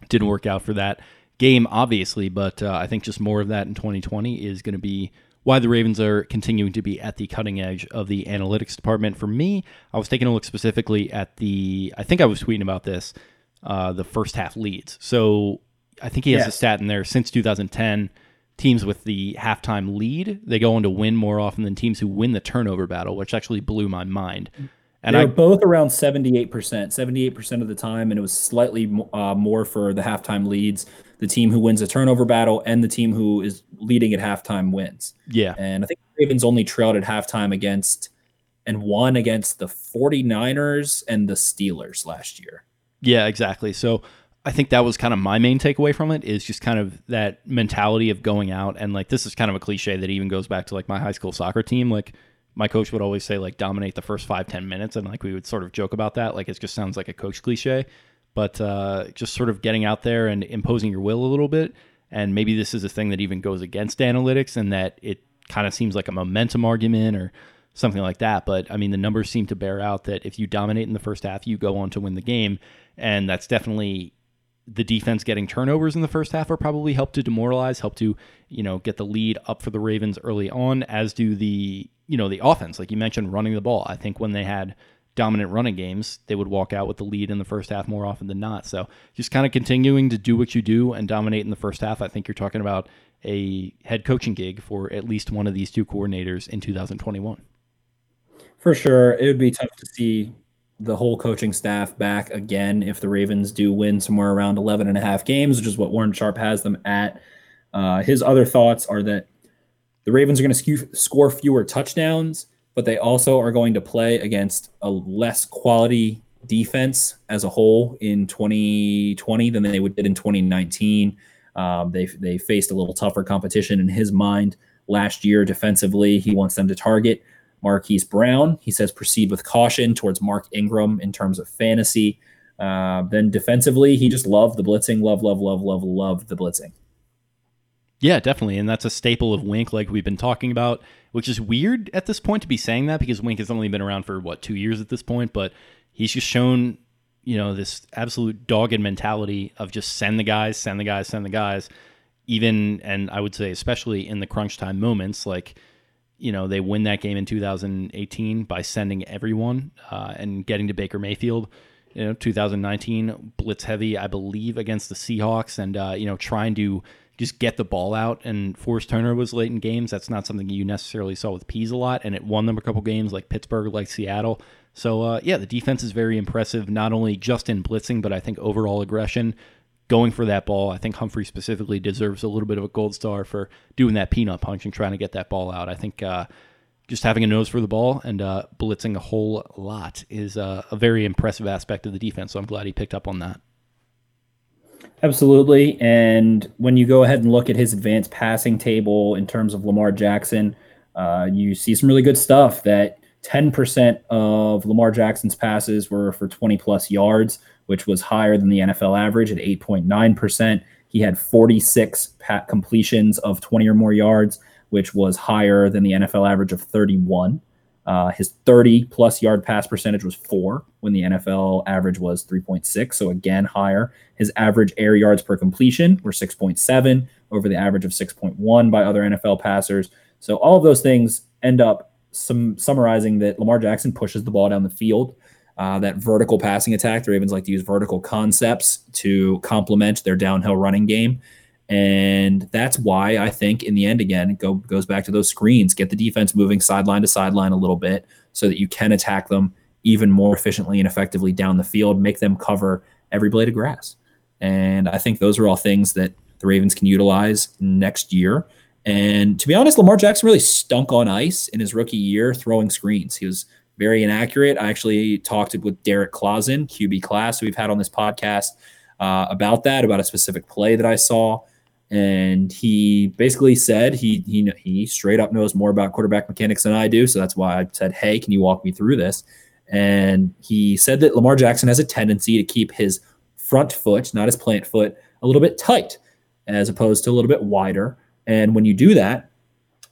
D: Didn't work out for that game, obviously, but uh, I think just more of that in 2020 is going to be why the Ravens are continuing to be at the cutting edge of the analytics department. For me, I was taking a look specifically at the, I think I was tweeting about this, uh, the first half leads. So I think he has yes. a stat in there since 2010 teams with the halftime lead, they go on to win more often than teams who win the turnover battle, which actually blew my mind.
E: And They're I, both around 78%, 78% of the time. And it was slightly uh, more for the halftime leads. The team who wins a turnover battle and the team who is leading at halftime wins.
D: Yeah.
E: And I think the Ravens only trailed at halftime against and won against the 49ers and the Steelers last year.
D: Yeah, exactly. So I think that was kind of my main takeaway from it is just kind of that mentality of going out and like this is kind of a cliche that even goes back to like my high school soccer team. Like my coach would always say like dominate the first five ten minutes. And like we would sort of joke about that. Like it just sounds like a coach cliche. But uh, just sort of getting out there and imposing your will a little bit. And maybe this is a thing that even goes against analytics and that it kind of seems like a momentum argument or something like that. But i mean the numbers seem to bear out that if you dominate in the first half you go on to win the game. And that's definitely the defense getting turnovers in the first half are probably help to demoralize, help to, you know, get the lead up for the Ravens early on, as do the you know, the offense, like you mentioned, running the ball. I think when they had dominant running games, they would walk out with the lead in the first half more often than not. So just kind of continuing to do what you do and dominate in the first half. I think you're talking about a head coaching gig for at least one of these two coordinators in 2021.
E: For sure. It would be tough to see the whole coaching staff back again if the Ravens do win somewhere around 11 and a half games, which is what Warren Sharp has them at. Uh, his other thoughts are that the Ravens are going to score fewer touchdowns, but they also are going to play against a less quality defense as a whole in 2020 than they would did in 2019. Um, they they faced a little tougher competition in his mind last year defensively. He wants them to target Marquise Brown. He says proceed with caution towards Mark Ingram in terms of fantasy. Uh, then defensively, he just loved the blitzing, love, love, love, love, love the blitzing.
D: Yeah, definitely. And that's a staple of Wink, like we've been talking about, which is weird at this point to be saying that because Wink has only been around for, what, two years at this point. But he's just shown, you know, this absolute dogged mentality of just send the guys, send the guys, send the guys. Even, and I would say, especially in the crunch time moments, like, you know, they win that game in 2018 by sending everyone uh, and getting to Baker Mayfield. You know, 2019 blitz heavy, I believe, against the Seahawks, and uh, you know, trying to just get the ball out and force Turner was late in games. That's not something you necessarily saw with Pees a lot, and it won them a couple games like Pittsburgh, like Seattle. So uh, yeah, the defense is very impressive, not only just in blitzing, but I think overall aggression going for that ball. I think Humphrey specifically deserves a little bit of a gold star for doing that peanut punch and trying to get that ball out. I think uh, just having a nose for the ball and uh, blitzing a whole lot is uh, a very impressive aspect of the defense. So I'm glad he picked up on that.
E: Absolutely. And when you go ahead and look at his advanced passing table in terms of Lamar Jackson, uh, you see some really good stuff that 10% of Lamar Jackson's passes were for 20 plus yards which was higher than the NFL average at 8.9%. He had 46 pat completions of 20 or more yards, which was higher than the NFL average of 31. Uh, his 30 plus yard pass percentage was four when the NFL average was 3.6. So again, higher. His average air yards per completion were 6.7 over the average of 6.1 by other NFL passers. So all of those things end up summarizing that Lamar Jackson pushes the ball down the field uh, that vertical passing attack. The Ravens like to use vertical concepts to complement their downhill running game. And that's why I think in the end, again, it go, goes back to those screens. Get the defense moving sideline to sideline a little bit so that you can attack them even more efficiently and effectively down the field, make them cover every blade of grass. And I think those are all things that the Ravens can utilize next year. And to be honest, Lamar Jackson really stunk on ice in his rookie year throwing screens. He was very inaccurate. I actually talked with Derrik Klassen, QB class, we've had on this podcast, uh, about that, about a specific play that I saw. And he basically said he, he he straight up knows more about quarterback mechanics than I do. So that's why I said, "Hey, can you walk me through this?" And he said that Lamar Jackson has a tendency to keep his front foot, not his plant foot, a little bit tight, as opposed to a little bit wider. And when you do that,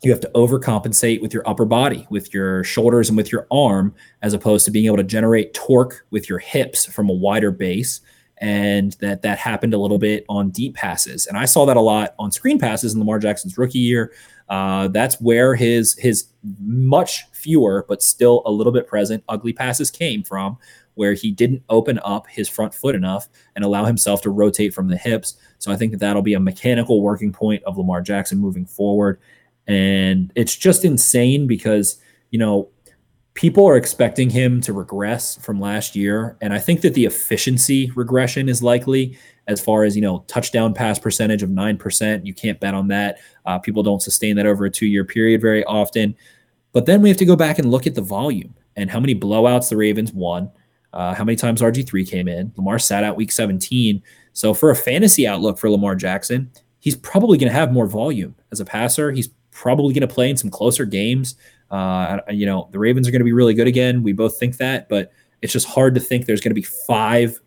E: you have to overcompensate with your upper body, with your shoulders and with your arm, as opposed to being able to generate torque with your hips from a wider base. And that that happened a little bit on deep passes, and I saw that a lot on screen passes in Lamar Jackson's rookie year. Uh, that's where his his much fewer but still a little bit present ugly passes came from, where he didn't open up his front foot enough and allow himself to rotate from the hips. So I think that that'll be a mechanical working point of Lamar Jackson moving forward. And it's just insane because, you know, people are expecting him to regress from last year. And I think that the efficiency regression is likely as far as, you know, touchdown pass percentage of 9%. You can't bet on that. Uh, people don't sustain that over a two year period very often. But then we have to go back and look at the volume and how many blowouts the Ravens won, uh, how many times RG3 came in. Lamar sat out week 17. So for a fantasy outlook for Lamar Jackson, he's probably going to have more volume as a passer. He's probably going to play in some closer games. Uh, you know, the Ravens are going to be really good again. We both think that, but it's just hard to think there's going to be five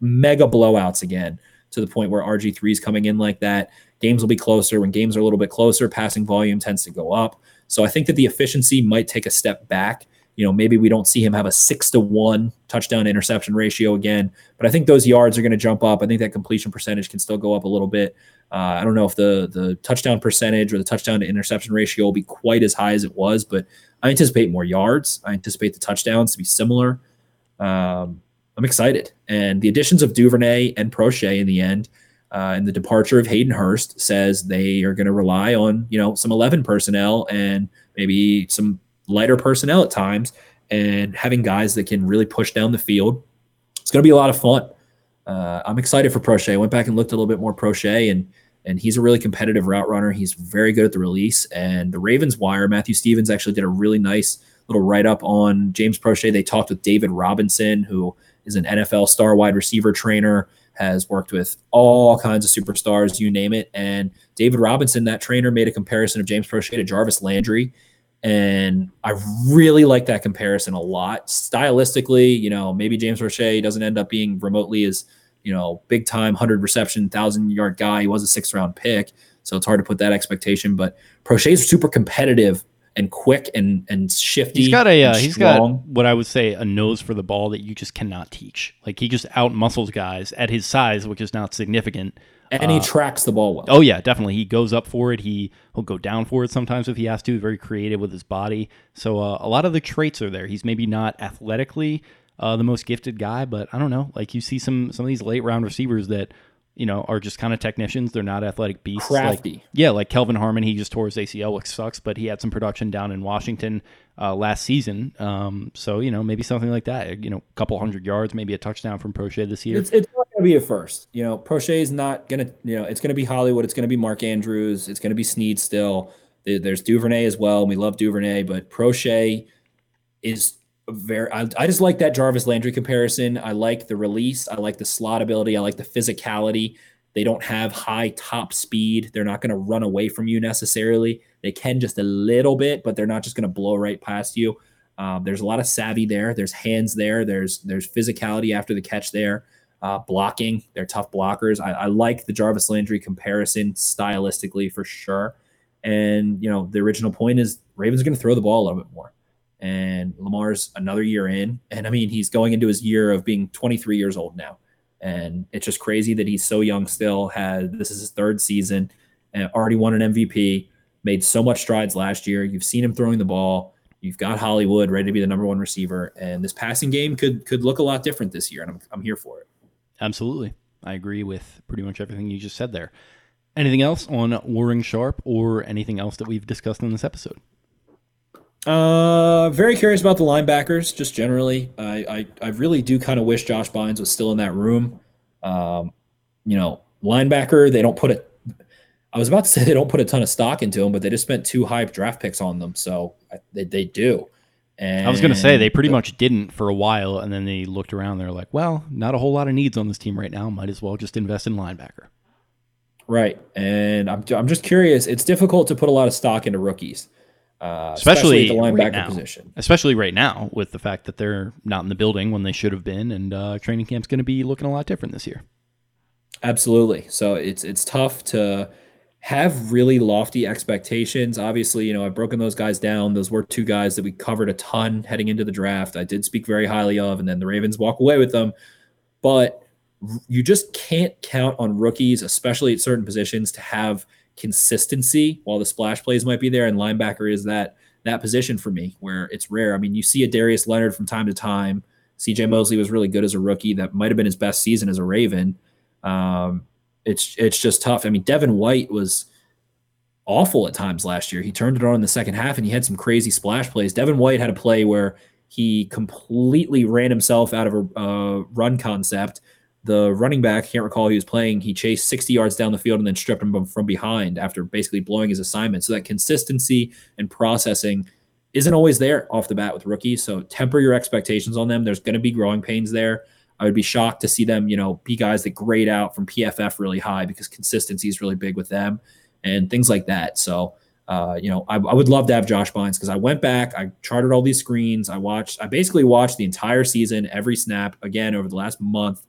E: mega blowouts again to the point where RG3 is coming in like that. Games will be closer. When games are a little bit closer, passing volume tends to go up. So I think that the efficiency might take a step back. You know, maybe we don't see him have a six to one touchdown interception ratio again, but I think those yards are going to jump up. I think that completion percentage can still go up a little bit. Uh, I don't know if the the touchdown percentage or the touchdown to interception ratio will be quite as high as it was, but I anticipate more yards. I anticipate the touchdowns to be similar. Um, I'm excited, and the additions of Duvernay and Proche in the end, uh, and the departure of Hayden Hurst says they are going to rely on you know some 11 personnel and maybe some lighter personnel at times, and having guys that can really push down the field. It's going to be a lot of fun uh, I'm excited for Proche. I went back and looked a little bit more Proche, and and he's a really competitive route runner. He's very good at the release. And the Ravens wire, Matthew Stevens actually did a really nice little write up on James Proche. They talked with David Robinson, who is an NFL star wide receiver trainer, has worked with all kinds of superstars, you name it. And David Robinson, that trainer, made a comparison of James Proche to Jarvis Landry. And I really like that comparison a lot. Stylistically, you know, maybe James Proche doesn't end up being remotely as, you know, big time 100 reception, 1,000 yard guy. He was a sixth round pick. So it's hard to put that expectation. But Proche is super competitive and quick and and shifty.
D: He's got a uh, he's got what I would say a nose for the ball that you just cannot teach. Like he just out muscles guys at his size, which is not significant.
E: And he tracks the ball well.
D: Oh yeah, definitely. He goes up for it. He he'll go down for it sometimes if he has to. He's very creative with his body. So uh, a lot of the traits are there. He's maybe not athletically uh, the most gifted guy, but I don't know. Like you see some some of these late round receivers that you know are just kind of technicians. They're not athletic beasts. Like-
E: Crafty.
D: yeah, like Kelvin Harmon. He just tore his ACL, which sucks, but he had some production down in Washington uh, last season. Um, so you know maybe something like that. You know, a couple hundred yards, maybe a touchdown from Proche this year.
E: It's, it's not going to be a first. You know, Proche is not going to, you know, it's going to be Hollywood. It's going to be Mark Andrews. It's going to be Snead still. There's Duvernay as well. We love Duvernay, but Proche is very, I, I just like that Jarvis Landry comparison. I like the release. I like the slot ability. I like the physicality. They don't have high top speed. They're not going to run away from you necessarily. They can just a little bit, but they're not just going to blow right past you. Um, there's a lot of savvy there. There's hands there. There's there's physicality after the catch there. Uh, blocking, they're tough blockers. I, I like the Jarvis Landry comparison stylistically for sure. And you know the original point is Ravens are going to throw the ball a little bit more. And Lamar's another year in, and I mean he's going into his year of being 23 years old now, and it's just crazy that he's so young still. Had this is his third season, and already won an MVP. Made so much strides last year. You've seen him throwing the ball. You've got Hollywood ready to be the number one receiver, and this passing game could could look a lot different this year, and I'm I'm here for it.
D: Absolutely. I agree with pretty much everything you just said there. Anything else on Warren Sharp or anything else that we've discussed in this episode?
E: Uh, very curious about the linebackers, just generally. I I, I really do kind of wish Josh Bynes was still in that room. Um, you know, linebacker, they don't put it. I was about to say they don't put a ton of stock into them, but they just spent two high draft picks on them, so I, they they do. And
D: I was going to say they pretty much didn't for a while, and then they looked around. They're like, well, not a whole lot of needs on this team right now. Might as well just invest in linebacker.
E: right, and I'm I'm just curious. It's difficult to put a lot of stock into rookies, uh,
D: Especially,
E: the
D: right
E: linebacker
D: now.
E: position.
D: Especially right now with the fact that they're not in the building when they should have been, and uh, training camp's going to be looking a lot different this year.
E: Absolutely. So it's it's tough to have really lofty expectations. Obviously, you know, I've broken those guys down. Those were two guys that we covered a ton heading into the draft. I did speak very highly of, and then the Ravens walk away with them. But you just can't count on rookies, especially at certain positions, to have consistency. While the splash plays might be there, and linebacker is that that position for me where it's rare. I mean, you see a Darius Leonard from time to time. CJ Mosley was really good as a rookie. That might have been his best season as a Raven. Um, it's it's just tough. I mean, Devin White was awful at times last year. He turned it on in the second half, and he had some crazy splash plays. Devin White had a play where he completely ran himself out of a uh, run concept. The running back, can't recall he was playing, he chased 60 yards down the field and then stripped him from behind after basically blowing his assignment. So that consistency and processing isn't always there off the bat with rookies. So temper your expectations on them. There's going to be growing pains there. I would be shocked to see them, you know, be guys that grade out from PFF really high because consistency is really big with them and things like that. So, uh, you know, I, I would love to have Josh Bynes because I went back, I charted all these screens, I watched, I basically watched the entire season, every snap again over the last month.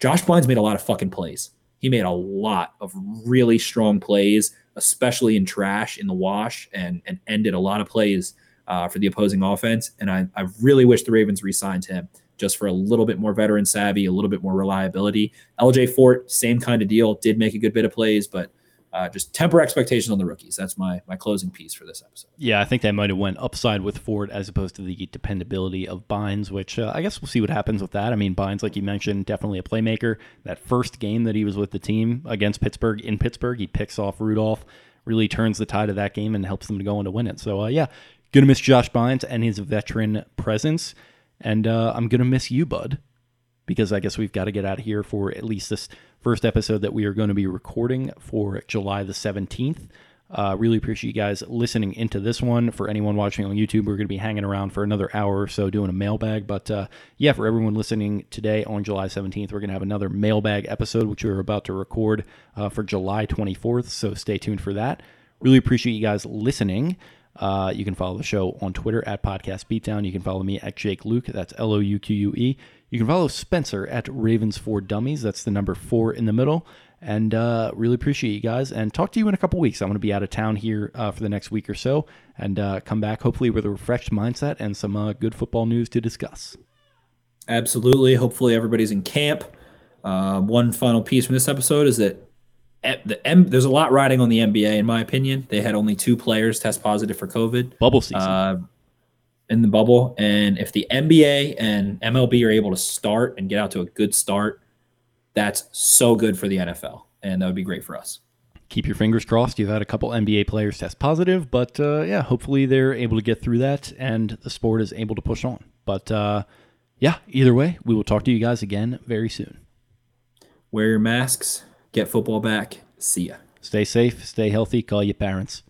E: Josh Bynes made a lot of fucking plays. He made a lot of really strong plays, especially in trash in the wash, and and ended a lot of plays uh, for the opposing offense. And I, I really wish the Ravens re-signed him just for a little bit more veteran savvy, a little bit more reliability. LJ Fort, same kind of deal, did make a good bit of plays, but uh, just temper expectations on the rookies. That's my my closing piece for this episode.
D: Yeah, I think they might have went upside with Fort as opposed to the dependability of Bynes, which uh, I guess we'll see what happens with that. I mean, Bynes, like you mentioned, definitely a playmaker. That first game that he was with the team against Pittsburgh in Pittsburgh, he picks off Rudolph, really turns the tide of that game and helps them to go on to win it. So uh, yeah, gonna miss Josh Bynes and his veteran presence, and uh, I'm gonna miss you, Bud because I guess we've got to get out of here for at least this first episode that we are going to be recording for July the 17th. Uh, really appreciate you guys listening into this one. For anyone watching on YouTube, we're going to be hanging around for another hour or so doing a mailbag. But uh, yeah, for everyone listening today on July 17th, we're going to have another mailbag episode, which we're about to record uh, for July 24th. So stay tuned for that. Really appreciate you guys listening. Uh, you can follow the show on Twitter at Podcast Beatdown. You can follow me at Jake Louque. That's L O U Q U E. You can follow Spencer at Ravens for Dummies. That's the number four in the middle. And uh, really appreciate you guys. And talk to you in a couple weeks. I'm going to be out of town here uh, for the next week or so, and uh, come back hopefully with a refreshed mindset and some uh, good football news to discuss.
E: Absolutely. Hopefully, everybody's in camp. Uh, one final piece from this episode is that the M, there's a lot riding on the NBA, in my opinion. They had only two players test positive for COVID.
D: Bubble season.
E: In the bubble. And if the NBA and MLB are able to start and get out to a good start, that's so good for the NFL. And that would be great for us.
D: Keep your fingers crossed. You've had a couple NBA players test positive, but uh, yeah, hopefully they're able to get through that and the sport is able to push on. But uh, yeah, either way, we will talk to you guys again very soon.
E: Wear your masks, get football back. See ya.
D: Stay safe, stay healthy, call your parents.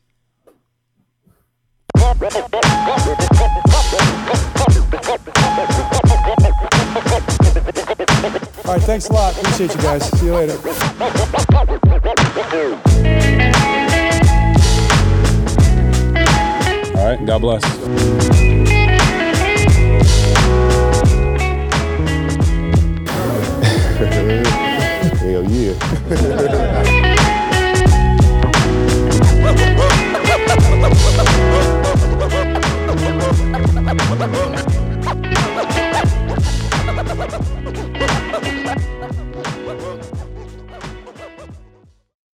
F: All right, thanks a lot. Appreciate you guys. See you later. All right, God bless. Hell yeah.